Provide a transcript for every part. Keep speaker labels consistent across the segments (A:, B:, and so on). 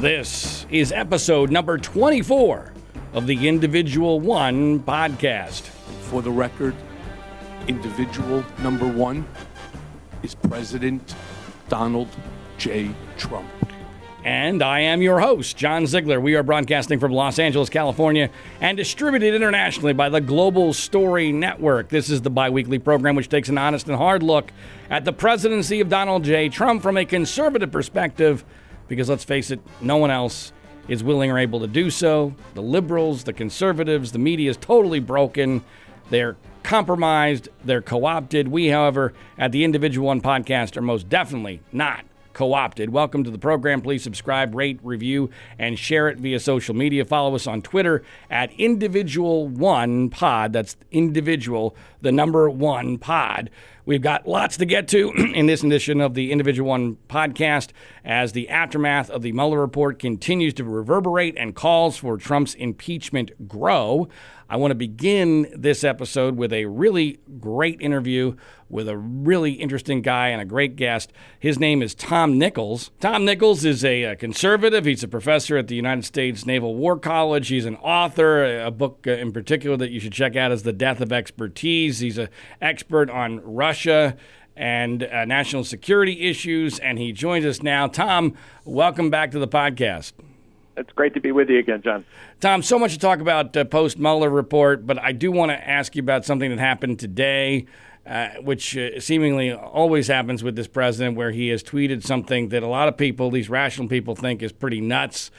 A: This is episode number 24 of the Individual One podcast.
B: For the record, individual number one is President Donald J. Trump.
A: And I am your host, John Ziegler. We are broadcasting from Los Angeles, California, and distributed internationally by the Global Story Network. This is the bi weekly program which takes an honest and hard look at the presidency of Donald J. Trump from a conservative perspective because let's face it, no one else is willing or able to do so. The liberals, the conservatives, the media is totally broken. They're compromised, they're co opted. We, however, at the Individual One podcast are most definitely not co opted. Welcome to the program. Please subscribe, rate, review, and share it via social media. Follow us on Twitter at Individual One Pod. That's individual, the number one pod. We've got lots to get to in this edition of the Individual One podcast as the aftermath of the Mueller report continues to reverberate and calls for Trump's impeachment grow. I want to begin this episode with a really great interview with a really interesting guy and a great guest. His name is Tom Nichols. Tom Nichols is a, a conservative. He's a professor at the United States Naval War College. He's an author. A book uh, in particular that you should check out is The Death of Expertise. He's an expert on Russia and uh, national security issues, and he joins us now. Tom, welcome back to the podcast.
C: It's great to be with you again, John.
A: Tom, so much to talk about uh, post Mueller report, but I do want to ask you about something that happened today, uh, which uh, seemingly always happens with this president, where he has tweeted something that a lot of people, these rational people, think is pretty nuts.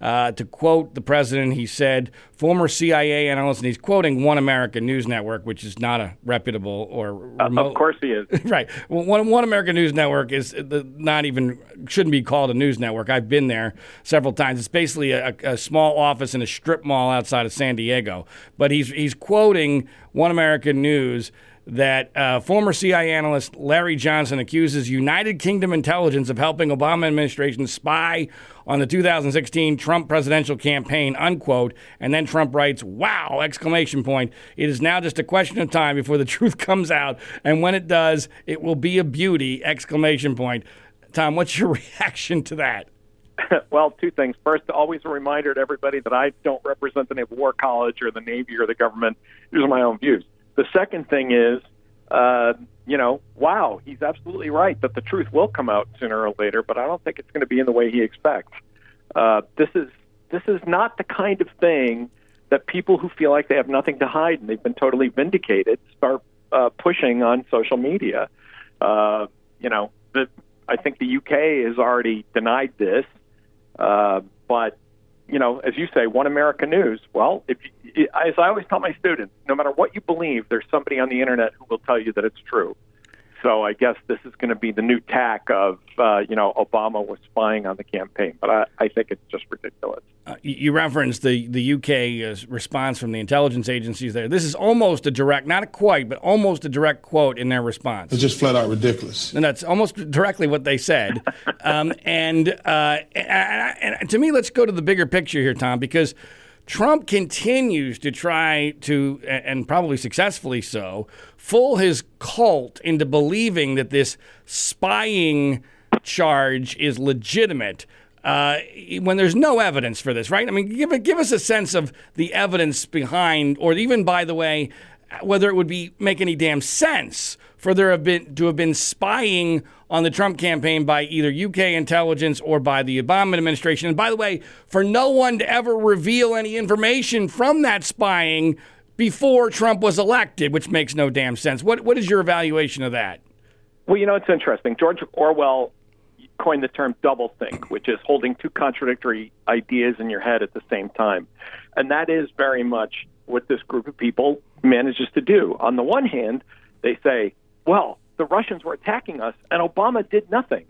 A: Uh, to quote the president, he said, former CIA analyst, and he's quoting One American News Network, which is not a reputable or remote.
C: Uh, of course he is.
A: right. Well, One, One American News Network is the, not even, shouldn't be called a news network. I've been there several times. It's basically a, a small office in a strip mall outside of San Diego. But he's, he's quoting One American News that uh, former CIA analyst Larry Johnson accuses United Kingdom intelligence of helping Obama administration spy on the 2016 Trump presidential campaign, unquote. And then Trump writes, wow, exclamation point. It is now just a question of time before the truth comes out. And when it does, it will be a beauty, exclamation point. Tom, what's your reaction to that?
C: well, two things. First, always a reminder to everybody that I don't represent the Naval War College or the Navy or the government. These are my own views. The second thing is, uh, you know, wow, he's absolutely right that the truth will come out sooner or later, but I don't think it's going to be in the way he expects. Uh, this is this is not the kind of thing that people who feel like they have nothing to hide and they've been totally vindicated start uh, pushing on social media. Uh, you know, the, I think the UK has already denied this, uh, but you know, as you say, One America News. Well, if you, as I always tell my students, no matter what you believe, there's somebody on the internet who will tell you that it's true. So I guess this is going to be the new tack of, uh, you know, Obama was spying on the campaign. But I, I think it's just ridiculous.
A: Uh, you referenced the, the UK uh, response from the intelligence agencies there. This is almost a direct, not quite, but almost a direct quote in their response.
D: It's just flat out ridiculous.
A: And that's almost directly what they said. um, and, uh, and, and to me, let's go to the bigger picture here, Tom, because – Trump continues to try to, and probably successfully so, fool his cult into believing that this spying charge is legitimate. Uh, when there's no evidence for this, right? I mean, give give us a sense of the evidence behind, or even by the way, whether it would be make any damn sense for there have been to have been spying on the Trump campaign by either UK intelligence or by the Obama administration. And by the way, for no one to ever reveal any information from that spying before Trump was elected, which makes no damn sense. What what is your evaluation of that?
C: Well, you know, it's interesting. George Orwell coined the term doublethink, which is holding two contradictory ideas in your head at the same time. And that is very much what this group of people manages to do. On the one hand, they say, well, the Russians were attacking us and Obama did nothing.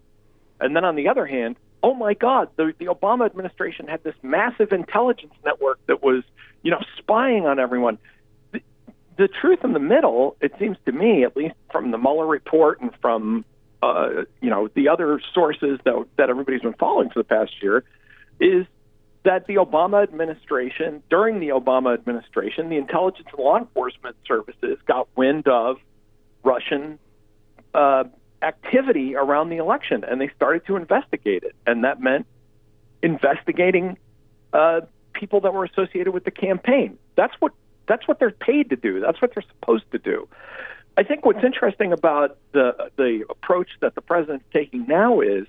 C: And then on the other hand, oh my God, the, the Obama administration had this massive intelligence network that was, you know, spying on everyone. The, the truth in the middle, it seems to me, at least from the Mueller report and from, uh, you know, the other sources that, that everybody's been following for the past year, is that the Obama administration, during the Obama administration, the intelligence and law enforcement services got wind of Russian uh, activity around the election, and they started to investigate it, and that meant investigating uh, people that were associated with the campaign. That's what that's what they're paid to do. That's what they're supposed to do. I think what's interesting about the the approach that the president's taking now is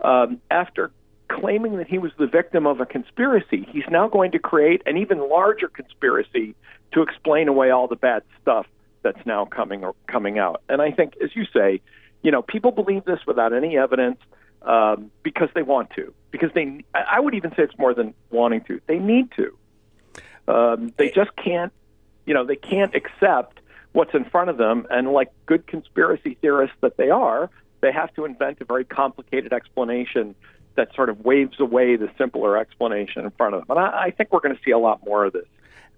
C: um, after claiming that he was the victim of a conspiracy, he's now going to create an even larger conspiracy to explain away all the bad stuff that's now coming coming out. And I think, as you say, you know, people believe this without any evidence um, because they want to. Because they, I would even say it's more than wanting to. They need to. Um, they just can't, you know, they can't accept what's in front of them. And like good conspiracy theorists that they are, they have to invent a very complicated explanation that sort of waves away the simpler explanation in front of them. And I, I think we're going to see a lot more of this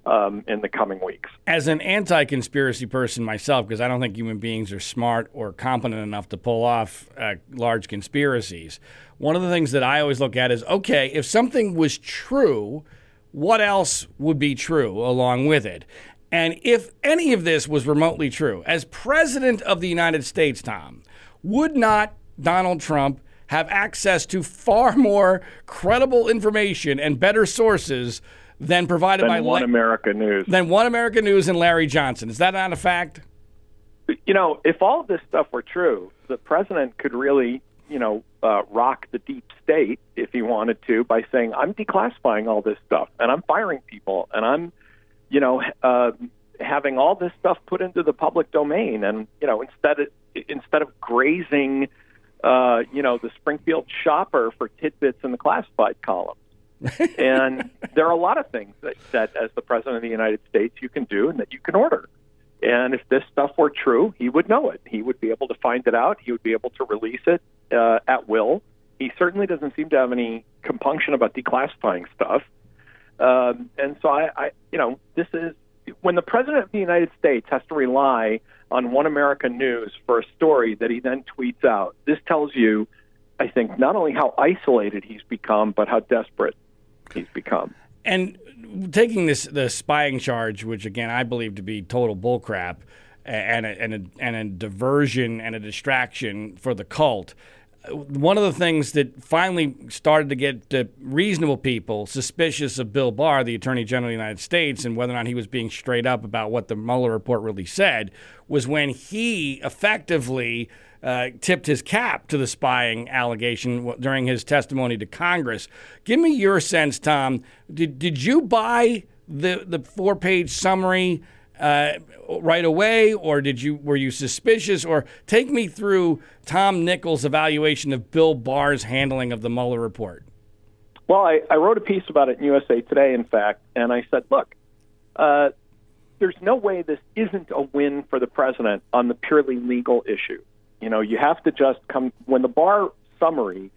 C: um, in the coming weeks.
A: As an anti conspiracy person myself, because I don't think human beings are smart or competent enough to pull off uh, large conspiracies, one of the things that I always look at is okay, if something was true, what else would be true along with it? And if any of this was remotely true, as president of the United States, Tom, would not Donald Trump have access to far more credible information and better sources than provided
C: than
A: by
C: One La- America News.
A: Than One America News and Larry Johnson. Is that not a fact?
C: You know, if all of this stuff were true, the president could really, you know, uh, rock the deep state if he wanted to by saying, "I'm declassifying all this stuff and I'm firing people and I'm, you know, uh, having all this stuff put into the public domain." And you know, instead of instead of grazing, uh, you know, the Springfield shopper for tidbits in the classified column and there are a lot of things that, that, as the president of the United States, you can do and that you can order. And if this stuff were true, he would know it. He would be able to find it out. He would be able to release it uh, at will. He certainly doesn't seem to have any compunction about declassifying stuff. Um, and so I, I, you know, this is when the president of the United States has to rely on One American News for a story that he then tweets out. This tells you, I think, not only how isolated he's become, but how desperate he's become.
A: And taking this the spying charge, which again I believe to be total bullcrap, and a, and a, and a diversion and a distraction for the cult. One of the things that finally started to get uh, reasonable people suspicious of Bill Barr, the Attorney General of the United States, and whether or not he was being straight up about what the Mueller report really said, was when he effectively uh, tipped his cap to the spying allegation during his testimony to Congress. Give me your sense, Tom. Did, did you buy the, the four page summary uh, right away, or did you were you suspicious? Or take me through Tom Nichols' evaluation of Bill Barr's handling of the Mueller report.
C: Well, I, I wrote a piece about it in USA Today, in fact, and I said, look, uh, there's no way this isn't a win for the president on the purely legal issue. You know, you have to just come when the Barr summary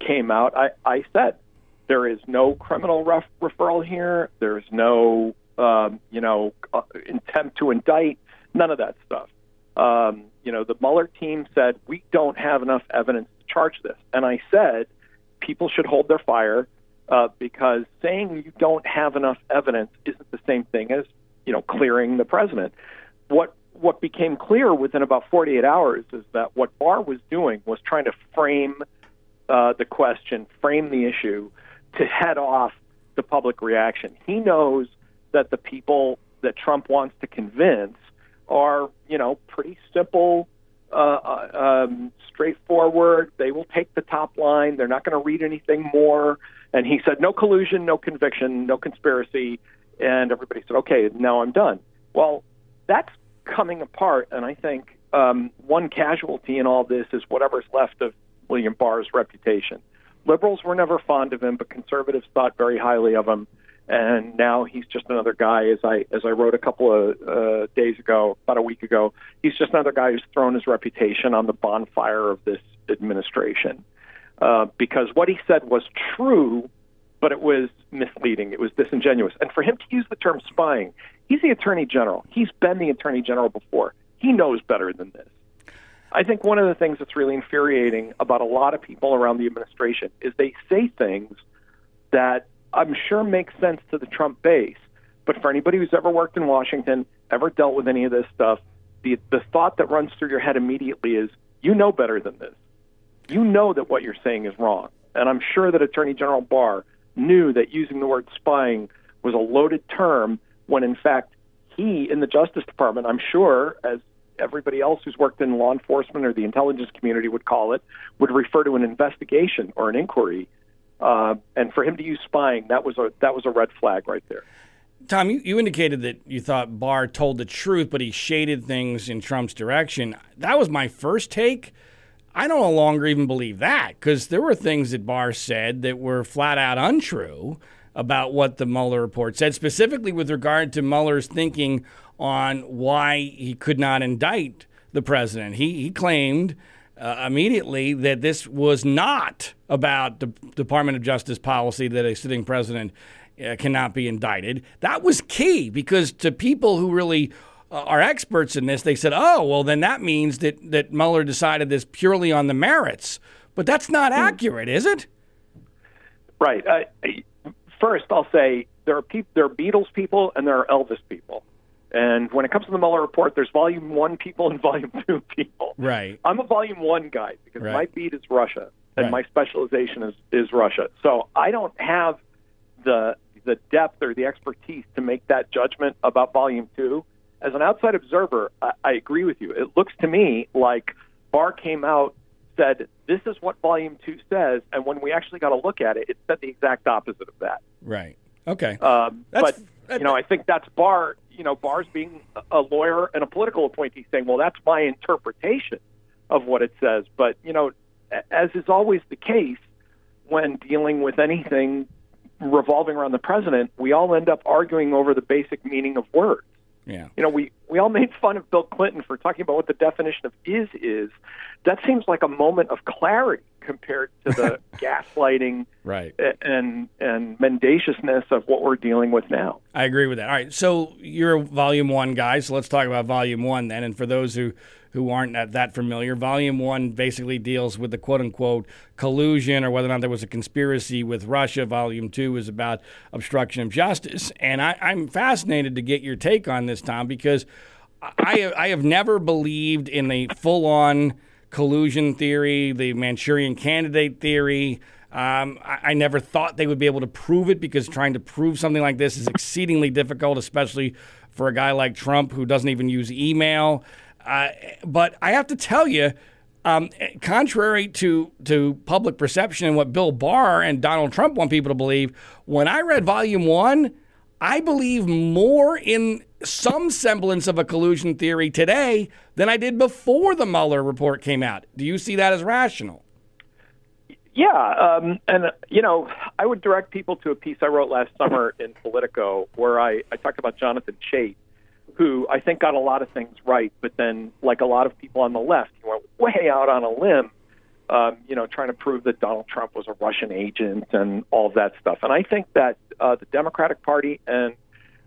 C: came out. I, I said there is no criminal ref, referral here. There's no, um, you know, uh, intent to indict. None of that stuff. Um, you know, the Mueller team said we don't have enough evidence to charge this, and I said people should hold their fire uh, because saying you don't have enough evidence isn't the same thing as you know clearing the president. What what became clear within about 48 hours is that what Barr was doing was trying to frame uh, the question, frame the issue to head off the public reaction. He knows that the people that Trump wants to convince are, you know, pretty simple, uh, uh um, straightforward. They will take the top line. They're not going to read anything more. And he said, no collusion, no conviction, no conspiracy. And everybody said, okay, now I'm done. Well, that's coming apart, and I think um, one casualty in all this is whatever's left of William Barr's reputation. Liberals were never fond of him, but conservatives thought very highly of him, and now he's just another guy. As I as I wrote a couple of uh, days ago, about a week ago, he's just another guy who's thrown his reputation on the bonfire of this administration. Uh, because what he said was true, but it was misleading. It was disingenuous. And for him to use the term spying, he's the attorney general. He's been the attorney general before. He knows better than this. I think one of the things that's really infuriating about a lot of people around the administration is they say things that I'm sure makes sense to the Trump base. But for anybody who's ever worked in Washington, ever dealt with any of this stuff, the the thought that runs through your head immediately is, you know better than this. You know that what you're saying is wrong and I'm sure that Attorney General Barr knew that using the word spying was a loaded term when in fact he in the Justice Department, I'm sure, as everybody else who's worked in law enforcement or the intelligence community would call it, would refer to an investigation or an inquiry. Uh, and for him to use spying, that was a that was a red flag right there.
A: Tom, you, you indicated that you thought Barr told the truth, but he shaded things in Trump's direction. That was my first take. I don't no longer even believe that because there were things that Barr said that were flat out untrue about what the Mueller report said, specifically with regard to Mueller's thinking on why he could not indict the president. He, he claimed uh, immediately that this was not about the Department of Justice policy that a sitting president uh, cannot be indicted. That was key because to people who really uh, are experts in this, they said, "Oh, well, then that means that that Mueller decided this purely on the merits." But that's not hmm. accurate, is it?
C: Right. Uh, first, I'll say there are pe- there are Beatles people and there are Elvis people. And when it comes to the Mueller report, there's volume one people and volume two people.
A: Right.
C: I'm a volume one guy because
A: right.
C: my beat is Russia and
A: right.
C: my specialization is, is Russia. So I don't have the the depth or the expertise to make that judgment about volume two. As an outside observer, I, I agree with you. It looks to me like Barr came out said this is what volume two says, and when we actually got to look at it, it said the exact opposite of that.
A: Right. Okay.
C: Um, but you know, I think that's Barr. You know, Barr's being a lawyer and a political appointee, saying, "Well, that's my interpretation of what it says." But you know, as is always the case when dealing with anything revolving around the president, we all end up arguing over the basic meaning of words.
A: Yeah.
C: You know, we, we all made fun of Bill Clinton for talking about what the definition of is is. That seems like a moment of clarity compared to the gaslighting
A: right.
C: and and mendaciousness of what we're dealing with now.
A: I agree with that. All right, so you're a volume one guy, so let's talk about volume one then. And for those who who aren't that, familiar, volume one basically deals with the quote unquote collusion or whether or not there was a conspiracy with Russia. Volume two is about obstruction of justice. And I, I'm fascinated to get your take on this, Tom, because I I have never believed in the full on collusion theory, the Manchurian candidate theory. Um, I, I, never thought they would be able to prove it because trying to prove something like this is exceedingly difficult, especially for a guy like Trump who doesn't even use email. Uh, but I have to tell you, um, contrary to to public perception and what Bill Barr and Donald Trump want people to believe, when I read Volume One, I believe more in some semblance of a collusion theory today than I did before the Mueller report came out. Do you see that as rational?
C: Yeah, um, and you know, I would direct people to a piece I wrote last summer in Politico where I, I talked about Jonathan Chait, who I think got a lot of things right, but then, like a lot of people on the left, he went way out on a limb, um, you know, trying to prove that Donald Trump was a Russian agent and all of that stuff. And I think that uh, the Democratic Party and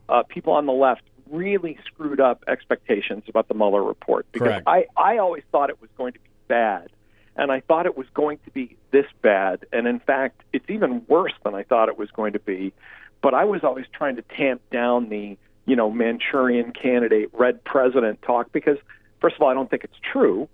C: uh, people on the left really screwed up expectations about the Mueller report because
A: Correct.
C: I, I always thought it was going to be bad. And I thought it was going to be this bad. And in fact, it's even worse than I thought it was going to be. But I was always trying to tamp down the, you know, Manchurian candidate, red president talk because, first of all, I don't think it's true.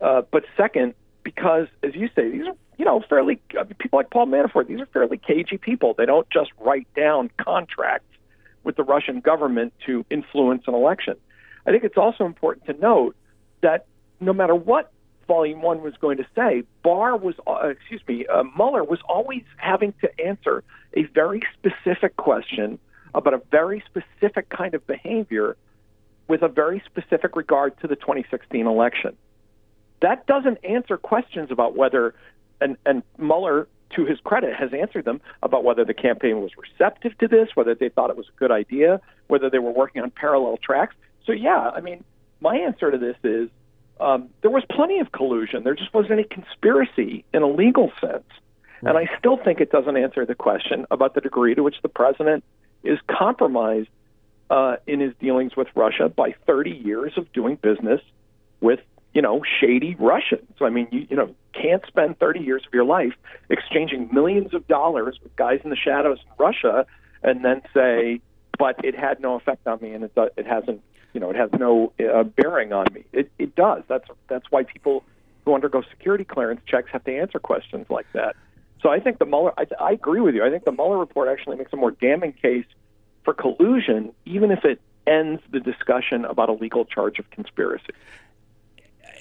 C: Uh, but second, because, as you say, these are, you know, fairly, I mean, people like Paul Manafort, these are fairly cagey people. They don't just write down contracts with the Russian government to influence an election. I think it's also important to note that no matter what Volume One was going to say, Barr was, uh, excuse me, uh, Mueller was always having to answer a very specific question about a very specific kind of behavior with a very specific regard to the 2016 election. That doesn't answer questions about whether, and, and Mueller to his credit, has answered them about whether the campaign was receptive to this, whether they thought it was a good idea, whether they were working on parallel tracks. So, yeah, I mean, my answer to this is um, there was plenty of collusion. There just wasn't any conspiracy in a legal sense. And I still think it doesn't answer the question about the degree to which the president is compromised uh, in his dealings with Russia by 30 years of doing business with you know, shady Russians. I mean, you, you know, can't spend 30 years of your life exchanging millions of dollars with guys in the shadows in Russia and then say, but it had no effect on me and it, it hasn't, you know, it has no uh, bearing on me. It, it does. That's, that's why people who undergo security clearance checks have to answer questions like that. So I think the Mueller, I, I agree with you. I think the Mueller report actually makes a more damning case for collusion, even if it ends the discussion about a legal charge of conspiracy.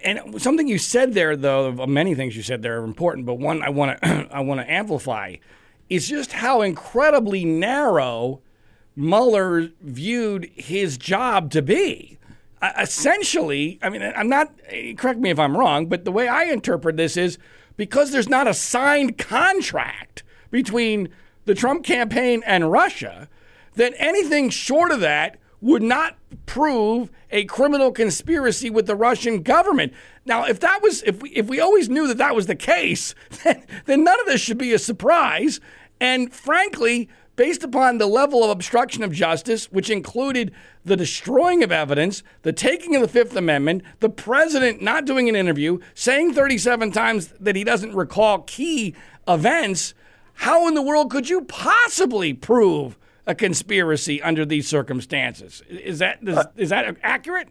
A: And something you said there, though, many things you said there are important, but one I want to I want to amplify is just how incredibly narrow Mueller viewed his job to be. Uh, essentially, I mean, I'm not, correct me if I'm wrong, but the way I interpret this is because there's not a signed contract between the Trump campaign and Russia, that anything short of that would not prove a criminal conspiracy with the Russian government. Now, if that was if we if we always knew that that was the case, then, then none of this should be a surprise. And frankly, based upon the level of obstruction of justice, which included the destroying of evidence, the taking of the Fifth Amendment, the president not doing an interview, saying 37 times that he doesn't recall key events, how in the world could you possibly prove a conspiracy under these circumstances? Is that is, uh, is that accurate?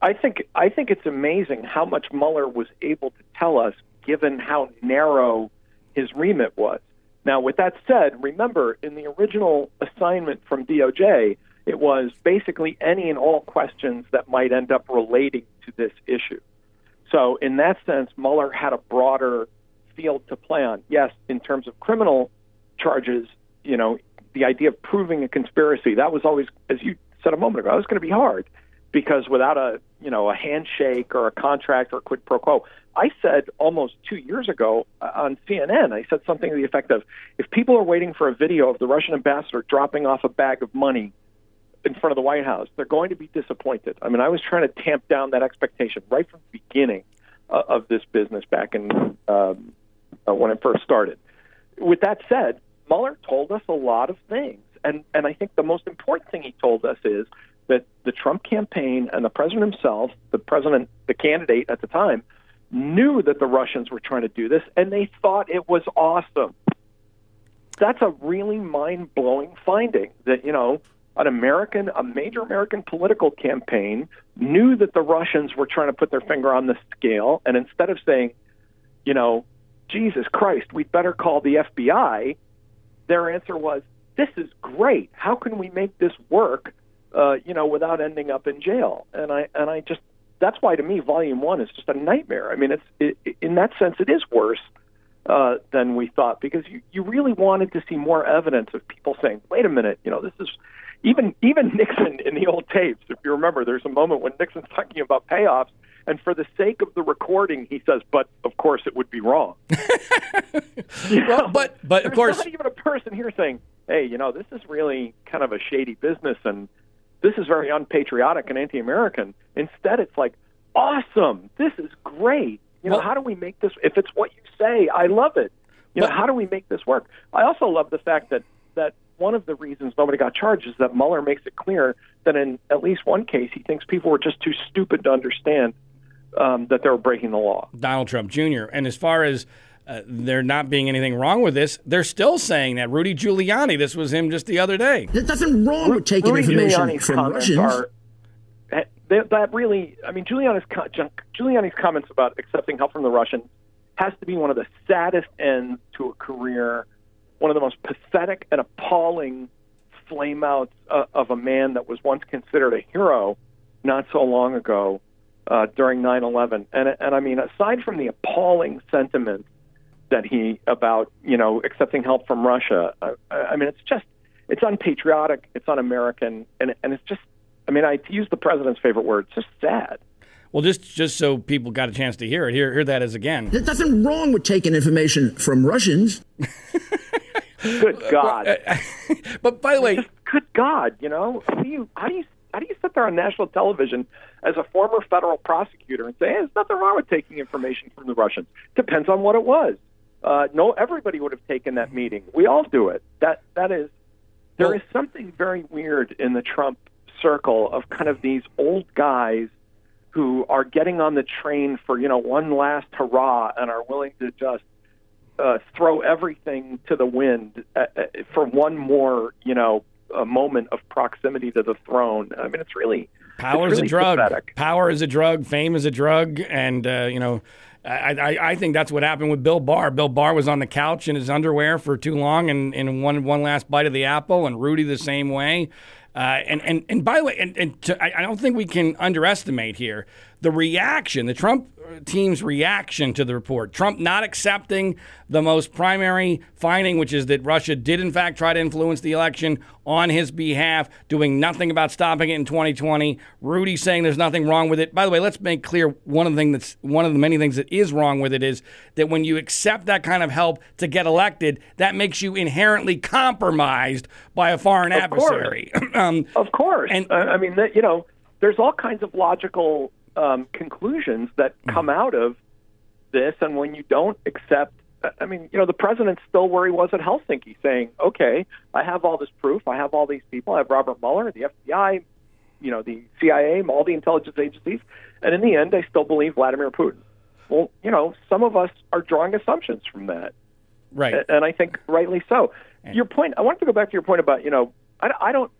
C: I think I think it's amazing how much Mueller was able to tell us, given how narrow his remit was. Now, with that said, remember in the original assignment from DOJ, it was basically any and all questions that might end up relating to this issue. So, in that sense, Mueller had a broader field to play on. Yes, in terms of criminal charges, you know, the idea of proving a conspiracy that was always, as you said a moment ago, that was going to be hard because without a you know a handshake or a contract or a quid pro quo, I said almost two years ago uh, on CNN, I said something to the effect of if people are waiting for a video of the Russian ambassador dropping off a bag of money in front of the White House, they're going to be disappointed. I mean, I was trying to tamp down that expectation right from the beginning uh, of this business back in um, uh, when it first started. With that said, Mueller told us a lot of things. And, and I think the most important thing he told us is that the Trump campaign and the president himself, the president, the candidate at the time, knew that the Russians were trying to do this, and they thought it was awesome. That's a really mind blowing finding that, you know, an American, a major American political campaign knew that the Russians were trying to put their finger on the scale, and instead of saying, you know, Jesus Christ, we'd better call the FBI, their answer was, this is great. How can we make this work, uh, you know, without ending up in jail? And I and I just that's why to me volume one is just a nightmare. I mean, it's it, in that sense it is worse uh, than we thought because you you really wanted to see more evidence of people saying, wait a minute, you know, this is even even Nixon in the old tapes. If you remember, there's a moment when Nixon's talking about payoffs. And for the sake of the recording, he says, "But of course, it would be wrong."
A: you know? well, but but
C: of
A: course,
C: not even a person here saying, "Hey, you know, this is really kind of a shady business, and this is very unpatriotic and anti-American. Instead, it's like, awesome, this is great. You know, well, how do we make this? If it's what you say, I love it. You but, know, how do we make this work? I also love the fact that that one of the reasons nobody got charged is that Mueller makes it clear that in at least one case, he thinks people were just too stupid to understand um, that they were breaking the law.
A: Donald Trump Jr. And as far as uh, there not being anything wrong with this. They're still saying that Rudy Giuliani. This was him just the other day.
D: There's nothing wrong with taking
C: Rudy
D: information
C: Giuliani's
D: from Russians. Are,
C: that really, I mean, Giuliani's Giuliani's comments about accepting help from the Russians has to be one of the saddest ends to a career, one of the most pathetic and appalling flameouts uh, of a man that was once considered a hero not so long ago uh, during 9/11. And and I mean, aside from the appalling sentiments that he about you know accepting help from Russia. I, I mean, it's just it's unpatriotic, it's un-American, and and it's just. I mean, I use the president's favorite word. It's just sad.
A: Well, just just so people got a chance to hear it, hear hear that as again.
D: There's nothing wrong with taking information from Russians.
C: good God!
A: Uh, uh, but by the way,
C: just, good God, you know, how do you how do you how do you sit there on national television as a former federal prosecutor and say, hey, there's nothing wrong with taking information from the Russians? Depends on what it was. Uh, no, everybody would have taken that meeting. We all do it. That that is, there well, is something very weird in the Trump circle of kind of these old guys who are getting on the train for you know one last hurrah and are willing to just uh, throw everything to the wind uh, uh for one more you know a moment of proximity to the throne. I mean, it's really
A: power
C: is
A: really a drug.
C: Pathetic.
A: Power is a drug. Fame is a drug, and uh, you know I, I, I, think that's what happened with Bill Barr. Bill Barr was on the couch in his underwear for too long and, and one, one last bite of the apple, and Rudy the same way. Uh, and, and, and by the way, and, and to, I, I don't think we can underestimate here the reaction, the Trump team's reaction to the report. Trump not accepting the most primary finding, which is that Russia did, in fact, try to influence the election on his behalf, doing nothing about stopping it in 2020. Rudy saying there's nothing wrong with it. By the way, let's make clear one of the things that's one of the many things that is wrong with it is that when you accept that kind of help to get elected, that makes you inherently compromised by a foreign
C: of
A: adversary.
C: Course. um, of course. And I mean, you know, there's all kinds of logical um, conclusions that hmm. come out of this. And when you don't accept, I mean, you know, the president's still where he was at Helsinki, saying, "Okay, I have all this proof. I have all these people. I have Robert Mueller, the FBI, you know, the CIA, all the intelligence agencies, and in the end, I still believe Vladimir Putin." Well, you know, some of us are drawing assumptions from that,
A: right?
C: And I think rightly so. Your point. I want to go back to your point about, you know, I, I don't.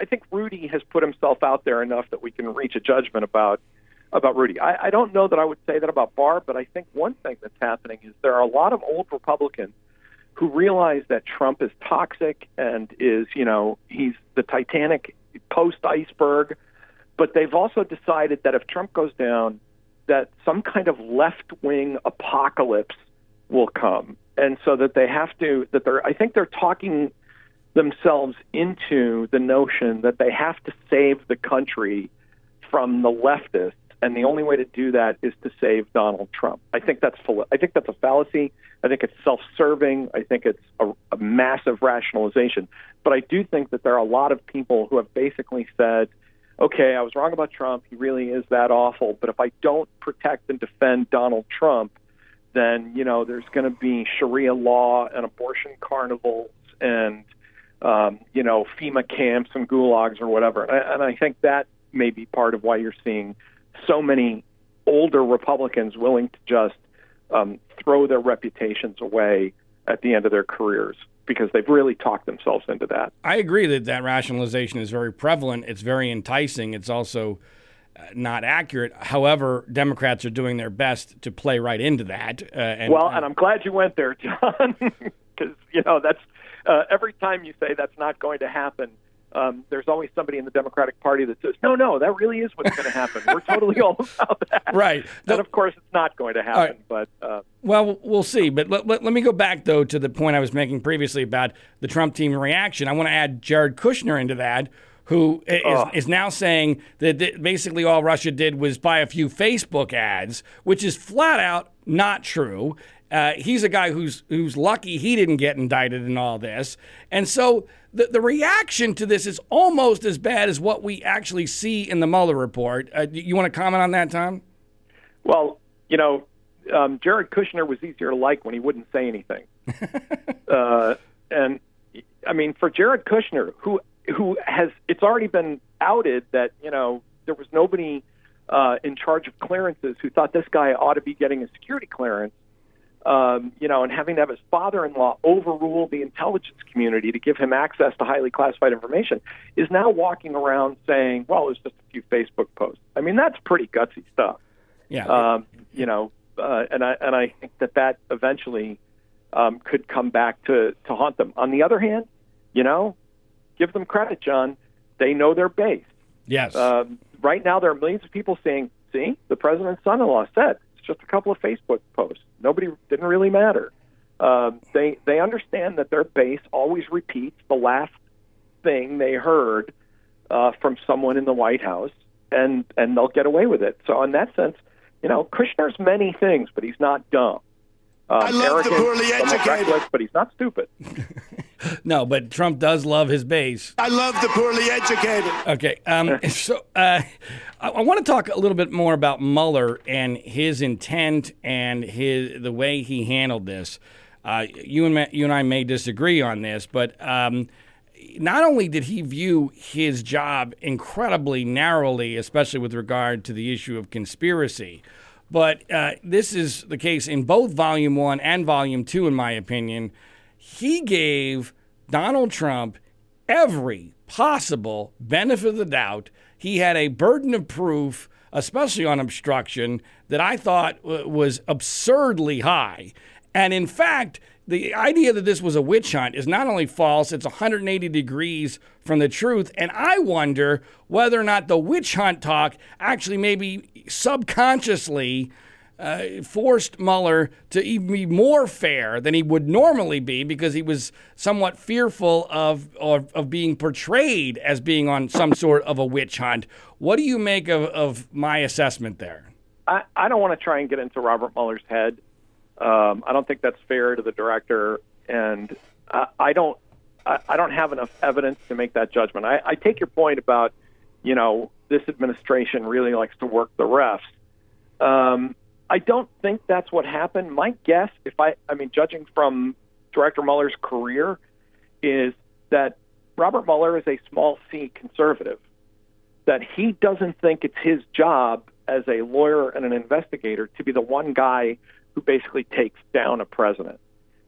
C: I think Rudy has put himself out there enough that we can reach a judgment about about Rudy. I, I don't know that I would say that about Barr, but I think one thing that's happening is there are a lot of old Republicans who realize that Trump is toxic and is, you know, he's the Titanic post iceberg. But they've also decided that if Trump goes down, that some kind of left wing apocalypse will come. And so that they have to, that they're, I think they're talking themselves into the notion that they have to save the country from the leftists and the only way to do that is to save Donald Trump. I think that's I think that's a fallacy. I think it's self-serving. I think it's a, a massive rationalization. But I do think that there are a lot of people who have basically said, "Okay, I was wrong about Trump. He really is that awful. But if I don't protect and defend Donald Trump, then you know there's going to be Sharia law and abortion carnivals and um, you know FEMA camps and gulags or whatever." And I, and I think that may be part of why you're seeing so many older Republicans willing to just um, throw their reputations away at the end of their careers because they've really talked themselves into that.
A: I agree that that rationalization is very prevalent. It's very enticing. It's also uh, not accurate. However, Democrats are doing their best to play right into that.
C: Uh, and, well, and I'm glad you went there, John, because you know that's uh, every time you say that's not going to happen um, there's always somebody in the Democratic Party that says, "No, no, that really is what's going to happen. We're totally all about that."
A: Right.
C: And of course, it's not going to happen. Right. But uh,
A: well, we'll see. But let, let, let, me go back though to the point I was making previously about the Trump team reaction. I want to add Jared Kushner into that. Who is, oh. is now saying that basically all Russia did was buy a few Facebook ads, which is flat out not true. Uh, he's a guy who's who's lucky he didn't get indicted in all this, and so the, the reaction to this is almost as bad as what we actually see in the Mueller report. Uh, you want to comment on that, Tom?
C: Well, you know, um, Jared Kushner was easier to like when he wouldn't say anything. uh, and I mean, for Jared Kushner, who who has it's already been outed that you know there was nobody uh, in charge of clearances who thought this guy ought to be getting a security clearance um, you know, and having to have his father-in-law overrule the intelligence community to give him access to highly classified information, is now walking around saying, "Well, it's just a few Facebook posts." I mean, that's pretty gutsy stuff.
A: Yeah.
C: Um, you know, uh, and I and I think that that eventually um, could come back to to haunt them. On the other hand, you know, give them credit, John. They know their base.
A: Yes.
C: Um, right now, there are millions of people saying, "See, the president's son-in-law said just a couple of Facebook posts." Nobody didn't really matter. Uh, they they understand that their base always repeats the last thing they heard uh, from someone in the White House, and and they'll get away with it. So in that sense, you know, Kushner's many things, but he's not dumb.
E: Um, I love arrogant, the poorly educated,
C: reckless, but he's not stupid.
A: no, but Trump does love his base.
E: I love the poorly educated.
A: Okay, um, so uh, I, I want to talk a little bit more about Mueller and his intent and his the way he handled this. Uh, you and you and I may disagree on this, but um, not only did he view his job incredibly narrowly, especially with regard to the issue of conspiracy, but uh, this is the case in both Volume One and Volume Two, in my opinion he gave Donald Trump every possible benefit of the doubt. He had a burden of proof especially on obstruction, that I thought was absurdly high. And in fact, the idea that this was a witch hunt is not only false, it's 180 degrees from the truth. And I wonder whether or not the witch hunt talk actually maybe subconsciously uh, forced Mueller to even be more fair than he would normally be because he was somewhat fearful of, of, of being portrayed as being on some sort of a witch hunt. What do you make of, of my assessment there?
C: I, I don't want to try and get into Robert Mueller's head. Um, I don't think that's fair to the director, and I, I don't. I, don't have enough evidence to make that judgment. I, I take your point about, you know, this administration really likes to work the refs. Um, I don't think that's what happened. My guess, if I, I mean, judging from Director Mueller's career, is that Robert Mueller is a small C conservative. That he doesn't think it's his job as a lawyer and an investigator to be the one guy who basically takes down a president.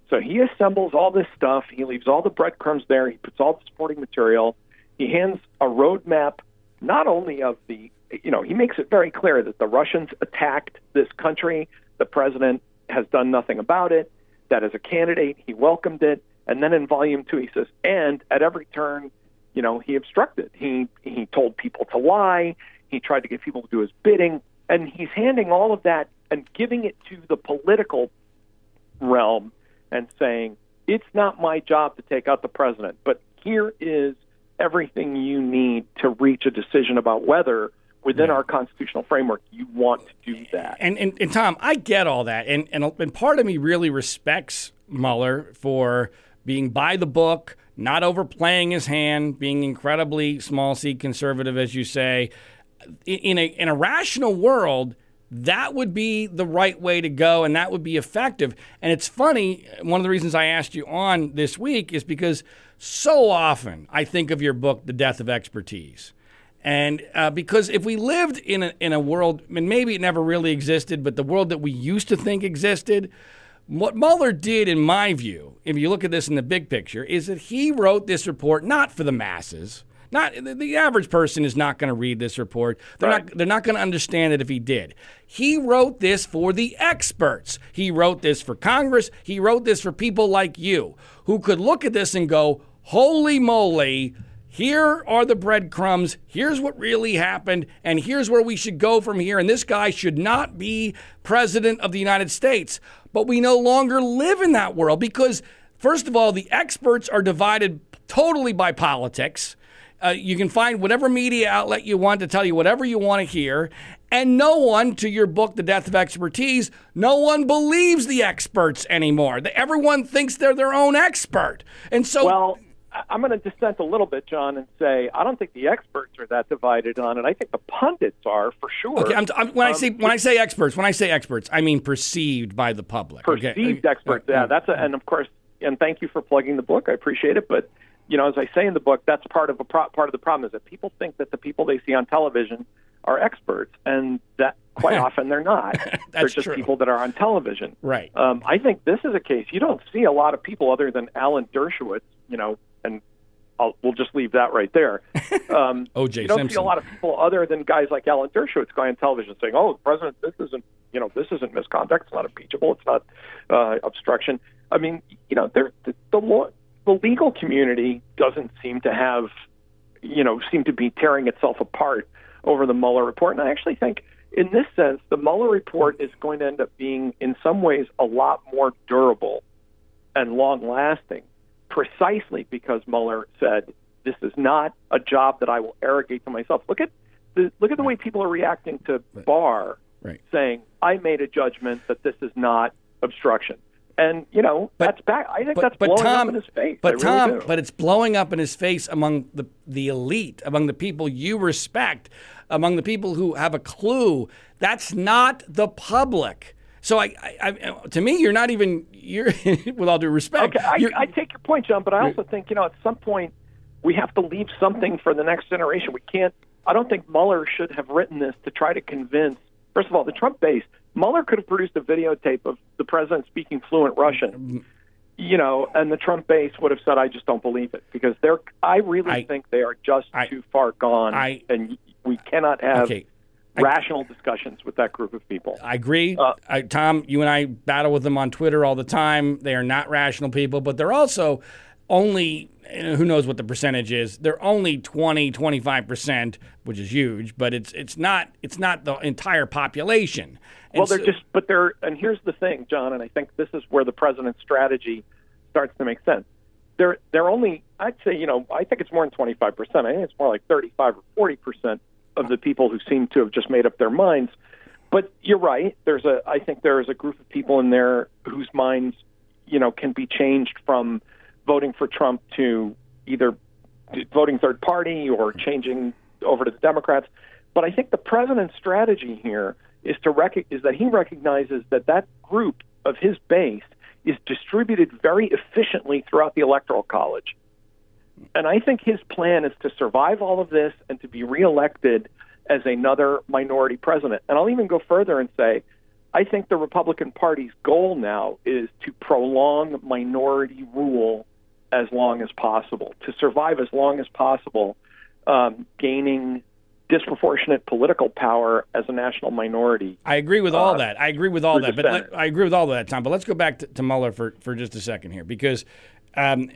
C: So he assembles all this stuff. He leaves all the breadcrumbs there. He puts all the supporting material. He hands a roadmap, not only of the, you know, he makes it very clear that the Russians attacked this country. The president has done nothing about it. That as a candidate, he welcomed it. And then in volume two, he says, and at every turn, you know, he obstructed. He he told people to lie. He tried to get people to do his bidding, and he's handing all of that and giving it to the political realm and saying, it's not my job to take out the president, but here is everything you need to reach a decision about whether within yeah. our constitutional framework you want to do that.
A: And, and, and Tom, I get all that. And, and, and part of me really respects Mueller for being by the book, not overplaying his hand, being incredibly small c conservative, as you say. In a, in a rational world, that would be the right way to go and that would be effective. And it's funny, one of the reasons I asked you on this week is because so often I think of your book, The Death of Expertise. And uh, because if we lived in a, in a world, and maybe it never really existed, but the world that we used to think existed, what Mueller did, in my view, if you look at this in the big picture, is that he wrote this report not for the masses not the average person is not going to read this report. They're right. not they're not going to understand it if he did. He wrote this for the experts. He wrote this for Congress. He wrote this for people like you who could look at this and go, "Holy moly, here are the breadcrumbs. Here's what really happened, and here's where we should go from here. And this guy should not be president of the United States. But we no longer live in that world because, first of all, the experts are divided totally by politics. Uh, you can find whatever media outlet you want to tell you whatever you want to hear. And no one, to your book, The Death of Expertise, no one believes the experts anymore. Everyone thinks they're their own expert. And so.
C: Well, I'm going to dissent a little bit, John, and say I don't think the experts are that divided on it. I think the pundits are for sure.
A: Okay, I'm, I'm, when um, I say when I say experts, when I say experts, I mean perceived by the public.
C: Perceived
A: okay.
C: experts, yeah. That's a, and of course, and thank you for plugging the book. I appreciate it, but you know, as I say in the book, that's part of a pro- part of the problem is that people think that the people they see on television are experts, and that quite often they're not. they're just
A: true.
C: people that are on television.
A: Right.
C: Um, I think this is a case. You don't see a lot of people other than Alan Dershowitz, you know, and I'll, we'll just leave that right there.
A: Um, O.J.
C: You don't
A: Simpson.
C: see a lot of people other than guys like Alan Dershowitz going on television saying, "Oh, the president, this isn't, you know, this isn't misconduct. It's not impeachable. It's not uh, obstruction." I mean, you know, the, the law the legal community doesn't seem to have, you know, seem to be tearing itself apart over the Mueller report. And I actually think, in this sense, the Mueller report is going to end up being, in some ways, a lot more durable and long lasting, precisely because Mueller said, "This is not a job that I will arrogate to myself." Look at the look at the way people are reacting to Barr,
A: right.
C: saying, "I made a judgment that this is not obstruction." And you know but, that's back. I think
A: but,
C: that's
A: but
C: blowing
A: Tom,
C: up in his face.
A: But
C: I
A: Tom,
C: really
A: but it's blowing up in his face among the the elite, among the people you respect, among the people who have a clue. That's not the public. So I, I, I to me, you're not even you're with all due respect.
C: Okay, I, I take your point, John, but I also think you know at some point we have to leave something for the next generation. We can't. I don't think Mueller should have written this to try to convince. First of all, the Trump base Mueller could have produced a videotape of the president speaking fluent Russian, mm-hmm. you know, and the Trump base would have said, "I just don't believe it," because they're. I really think they are just too far gone, and we cannot have.
A: Okay.
C: Rational discussions with that group of people.
A: I agree. Uh, I, Tom, you and I battle with them on Twitter all the time. They are not rational people, but they're also only who knows what the percentage is they're only 20 25% which is huge but it's it's not it's not the entire population
C: and well they're so, just but they're and here's the thing john and i think this is where the president's strategy starts to make sense they're they're only i'd say you know i think it's more than 25% i think it's more like 35 or 40% of the people who seem to have just made up their minds but you're right there's a i think there is a group of people in there whose minds you know can be changed from voting for Trump to either voting third party or changing over to the Democrats. But I think the president's strategy here is to rec- is that he recognizes that that group of his base is distributed very efficiently throughout the electoral college. And I think his plan is to survive all of this and to be reelected as another minority president. And I'll even go further and say I think the Republican Party's goal now is to prolong minority rule as long as possible, to survive as long as possible, um, gaining disproportionate political power as a national minority.
A: I agree with all uh, that. I agree with all that. But let, I agree with all of that, Tom. But let's go back to, to Mueller for, for just a second here, because, um,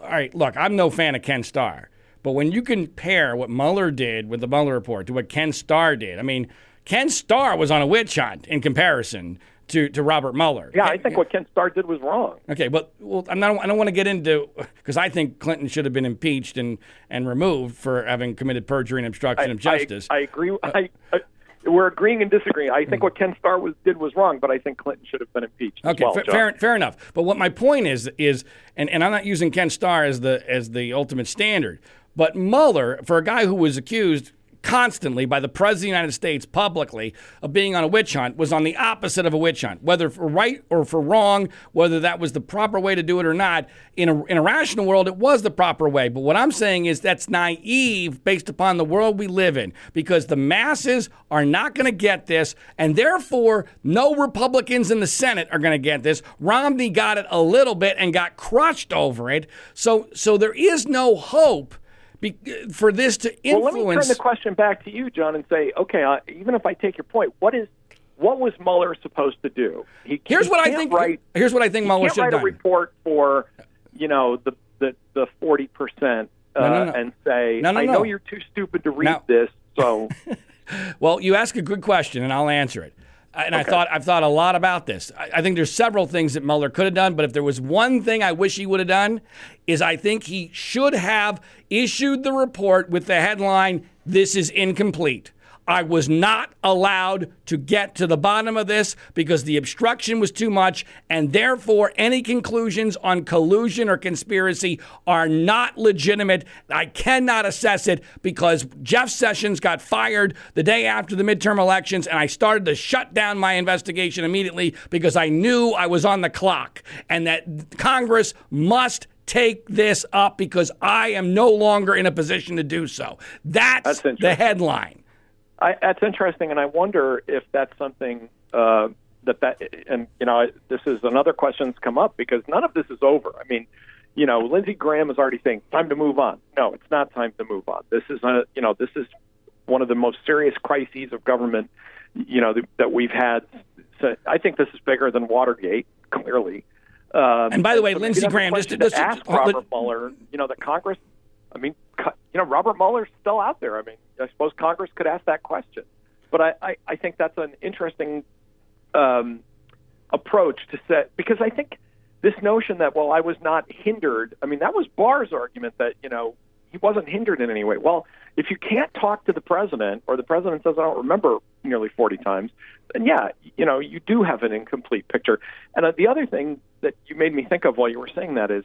A: all right, look, I'm no fan of Ken Starr. But when you compare what Mueller did with the Mueller report to what Ken Starr did, I mean, Ken Starr was on a witch hunt in comparison to, to Robert Mueller.
C: Yeah, I think what Ken Starr did was wrong.
A: Okay, but well, I'm not, I don't want to get into because I think Clinton should have been impeached and, and removed for having committed perjury and obstruction
C: I,
A: of justice.
C: I, I agree. Uh, I, I, we're agreeing and disagreeing. I think hmm. what Ken Starr was, did was wrong, but I think Clinton should have been impeached.
A: Okay,
C: well,
A: fair, fair enough. But what my point is is, and, and I'm not using Ken Starr as the as the ultimate standard, but Mueller, for a guy who was accused constantly by the President of the United States publicly of being on a witch hunt was on the opposite of a witch hunt, whether for right or for wrong, whether that was the proper way to do it or not. In a, in a rational world, it was the proper way. But what I'm saying is that's naive based upon the world we live in because the masses are not going to get this, and therefore, no Republicans in the Senate are going to get this. Romney got it a little bit and got crushed over it. So, so there is no hope be, for this to influence.
C: Well, let me turn the question back to you, John, and say, okay, uh, even if I take your point, what is what was Mueller supposed to do?
A: He, here's
C: he
A: what I think. Write, here's what I think Mueller should
C: have
A: done.
C: a report for, you know, the the the forty percent uh, no, no, no. and say, I know you're too stupid to read this, so.
A: well, you ask a good question, and I'll answer it and okay. I thought I've thought a lot about this. I, I, think there's several things that Mueller could have done, but if there was one thing I wish he would have done, is I think he should have issued the report with the headline, "This is incomplete." I was not allowed to get to the bottom of this because the obstruction was too much, and therefore any conclusions on collusion or conspiracy are not legitimate. I cannot assess it because Jeff Sessions got fired the day after the midterm elections, and I started to shut down my investigation immediately because I knew I was on the clock and that Congress must take this up because I am no longer in a position to do so. That's, That's the headline.
C: I, that's interesting, and I wonder if that's something uh, that that and you know this is another question that's come up because none of this is over. I mean, you know, Lindsey Graham is already saying time to move on. No, it's not time to move on. This is a you know this is one of the most serious crises of government you know that we've had. So I think this is bigger than Watergate, clearly.
A: Um, and by the way, Lindsey Graham, just
C: just, ask Robert Mueller, you know, the Congress. I mean, you know, Robert Mueller's still out there. I mean, I suppose Congress could ask that question. But I, I, I think that's an interesting um, approach to set because I think this notion that well I was not hindered. I mean that was Barr's argument that you know he wasn't hindered in any way. Well, if you can't talk to the president or the president says I don't remember nearly 40 times, then yeah, you know you do have an incomplete picture. And uh, the other thing that you made me think of while you were saying that is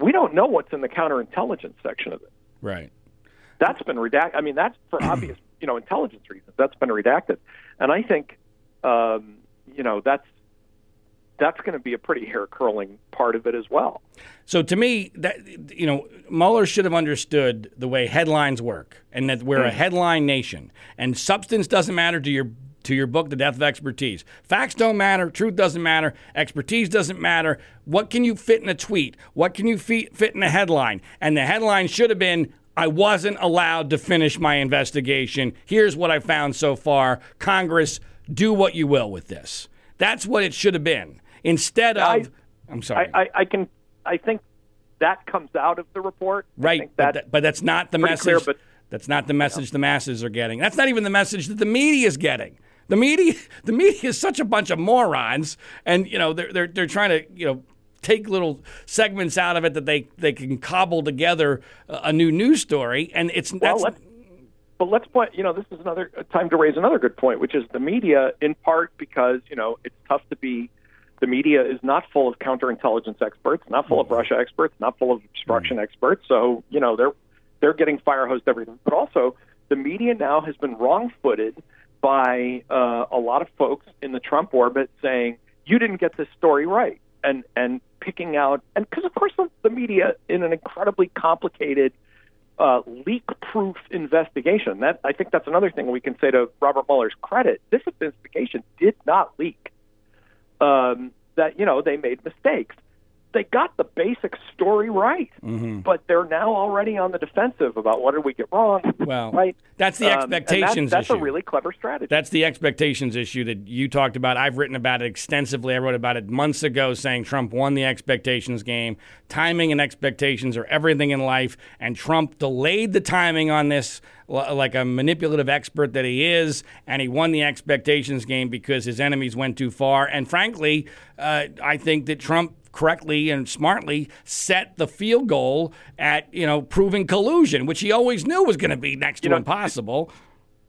C: we don't know what's in the counterintelligence section of it.
A: Right.
C: That's been redacted. I mean, that's for obvious, you know, intelligence reasons. That's been redacted, and I think, um, you know, that's that's going to be a pretty hair curling part of it as well.
A: So to me, that you know, Mueller should have understood the way headlines work, and that we're mm. a headline nation, and substance doesn't matter to your to your book, The Death of Expertise. Facts don't matter, truth doesn't matter, expertise doesn't matter. What can you fit in a tweet? What can you fit in a headline? And the headline should have been I wasn't allowed to finish my investigation. Here's what I found so far. Congress, do what you will with this. That's what it should have been. Instead of,
C: I,
A: am sorry.
C: I, I, I, can, I think that comes out of the report.
A: Right,
C: that,
A: but, but, that's not the message.
C: Clear, but,
A: that's not the message yeah. the masses are getting. That's not even the message that the media is getting. The media, the media is such a bunch of morons, and you know they're they're they're trying to you know take little segments out of it that they they can cobble together a new news story, and it's
C: well,
A: that's.
C: Let's, but let's point. You know, this is another time to raise another good point, which is the media, in part because you know it's tough to be. The media is not full of counterintelligence experts, not full of Russia experts, not full of obstruction mm-hmm. experts. So you know they're they're getting fire hosed everything. But also, the media now has been wrong-footed by uh, a lot of folks in the Trump orbit saying you didn't get this story right, and and picking out and because of course the, media in an incredibly complicated uh, leak-proof investigation. That I think that's another thing we can say to Robert Mueller's credit. This investigation did not leak. Um, that you know they made mistakes they got the basic story right,
A: mm-hmm.
C: but they're now already on the defensive about what did we get wrong.
A: Well,
C: right?
A: That's the expectations
C: um, that, that's
A: issue.
C: a really clever strategy.
A: That's the expectations issue that you talked about. I've written about it extensively. I wrote about it months ago, saying Trump won the expectations game. Timing and expectations are everything in life, and Trump delayed the timing on this like a manipulative expert that he is, and he won the expectations game because his enemies went too far. And frankly, uh, I think that Trump correctly and smartly set the field goal at you know proving collusion, which he always knew was going to be next to
C: know,
A: impossible.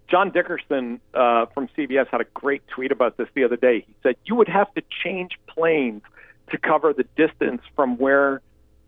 C: John Dickerson uh, from CBS had a great tweet about this the other day. He said you would have to change planes to cover the distance from where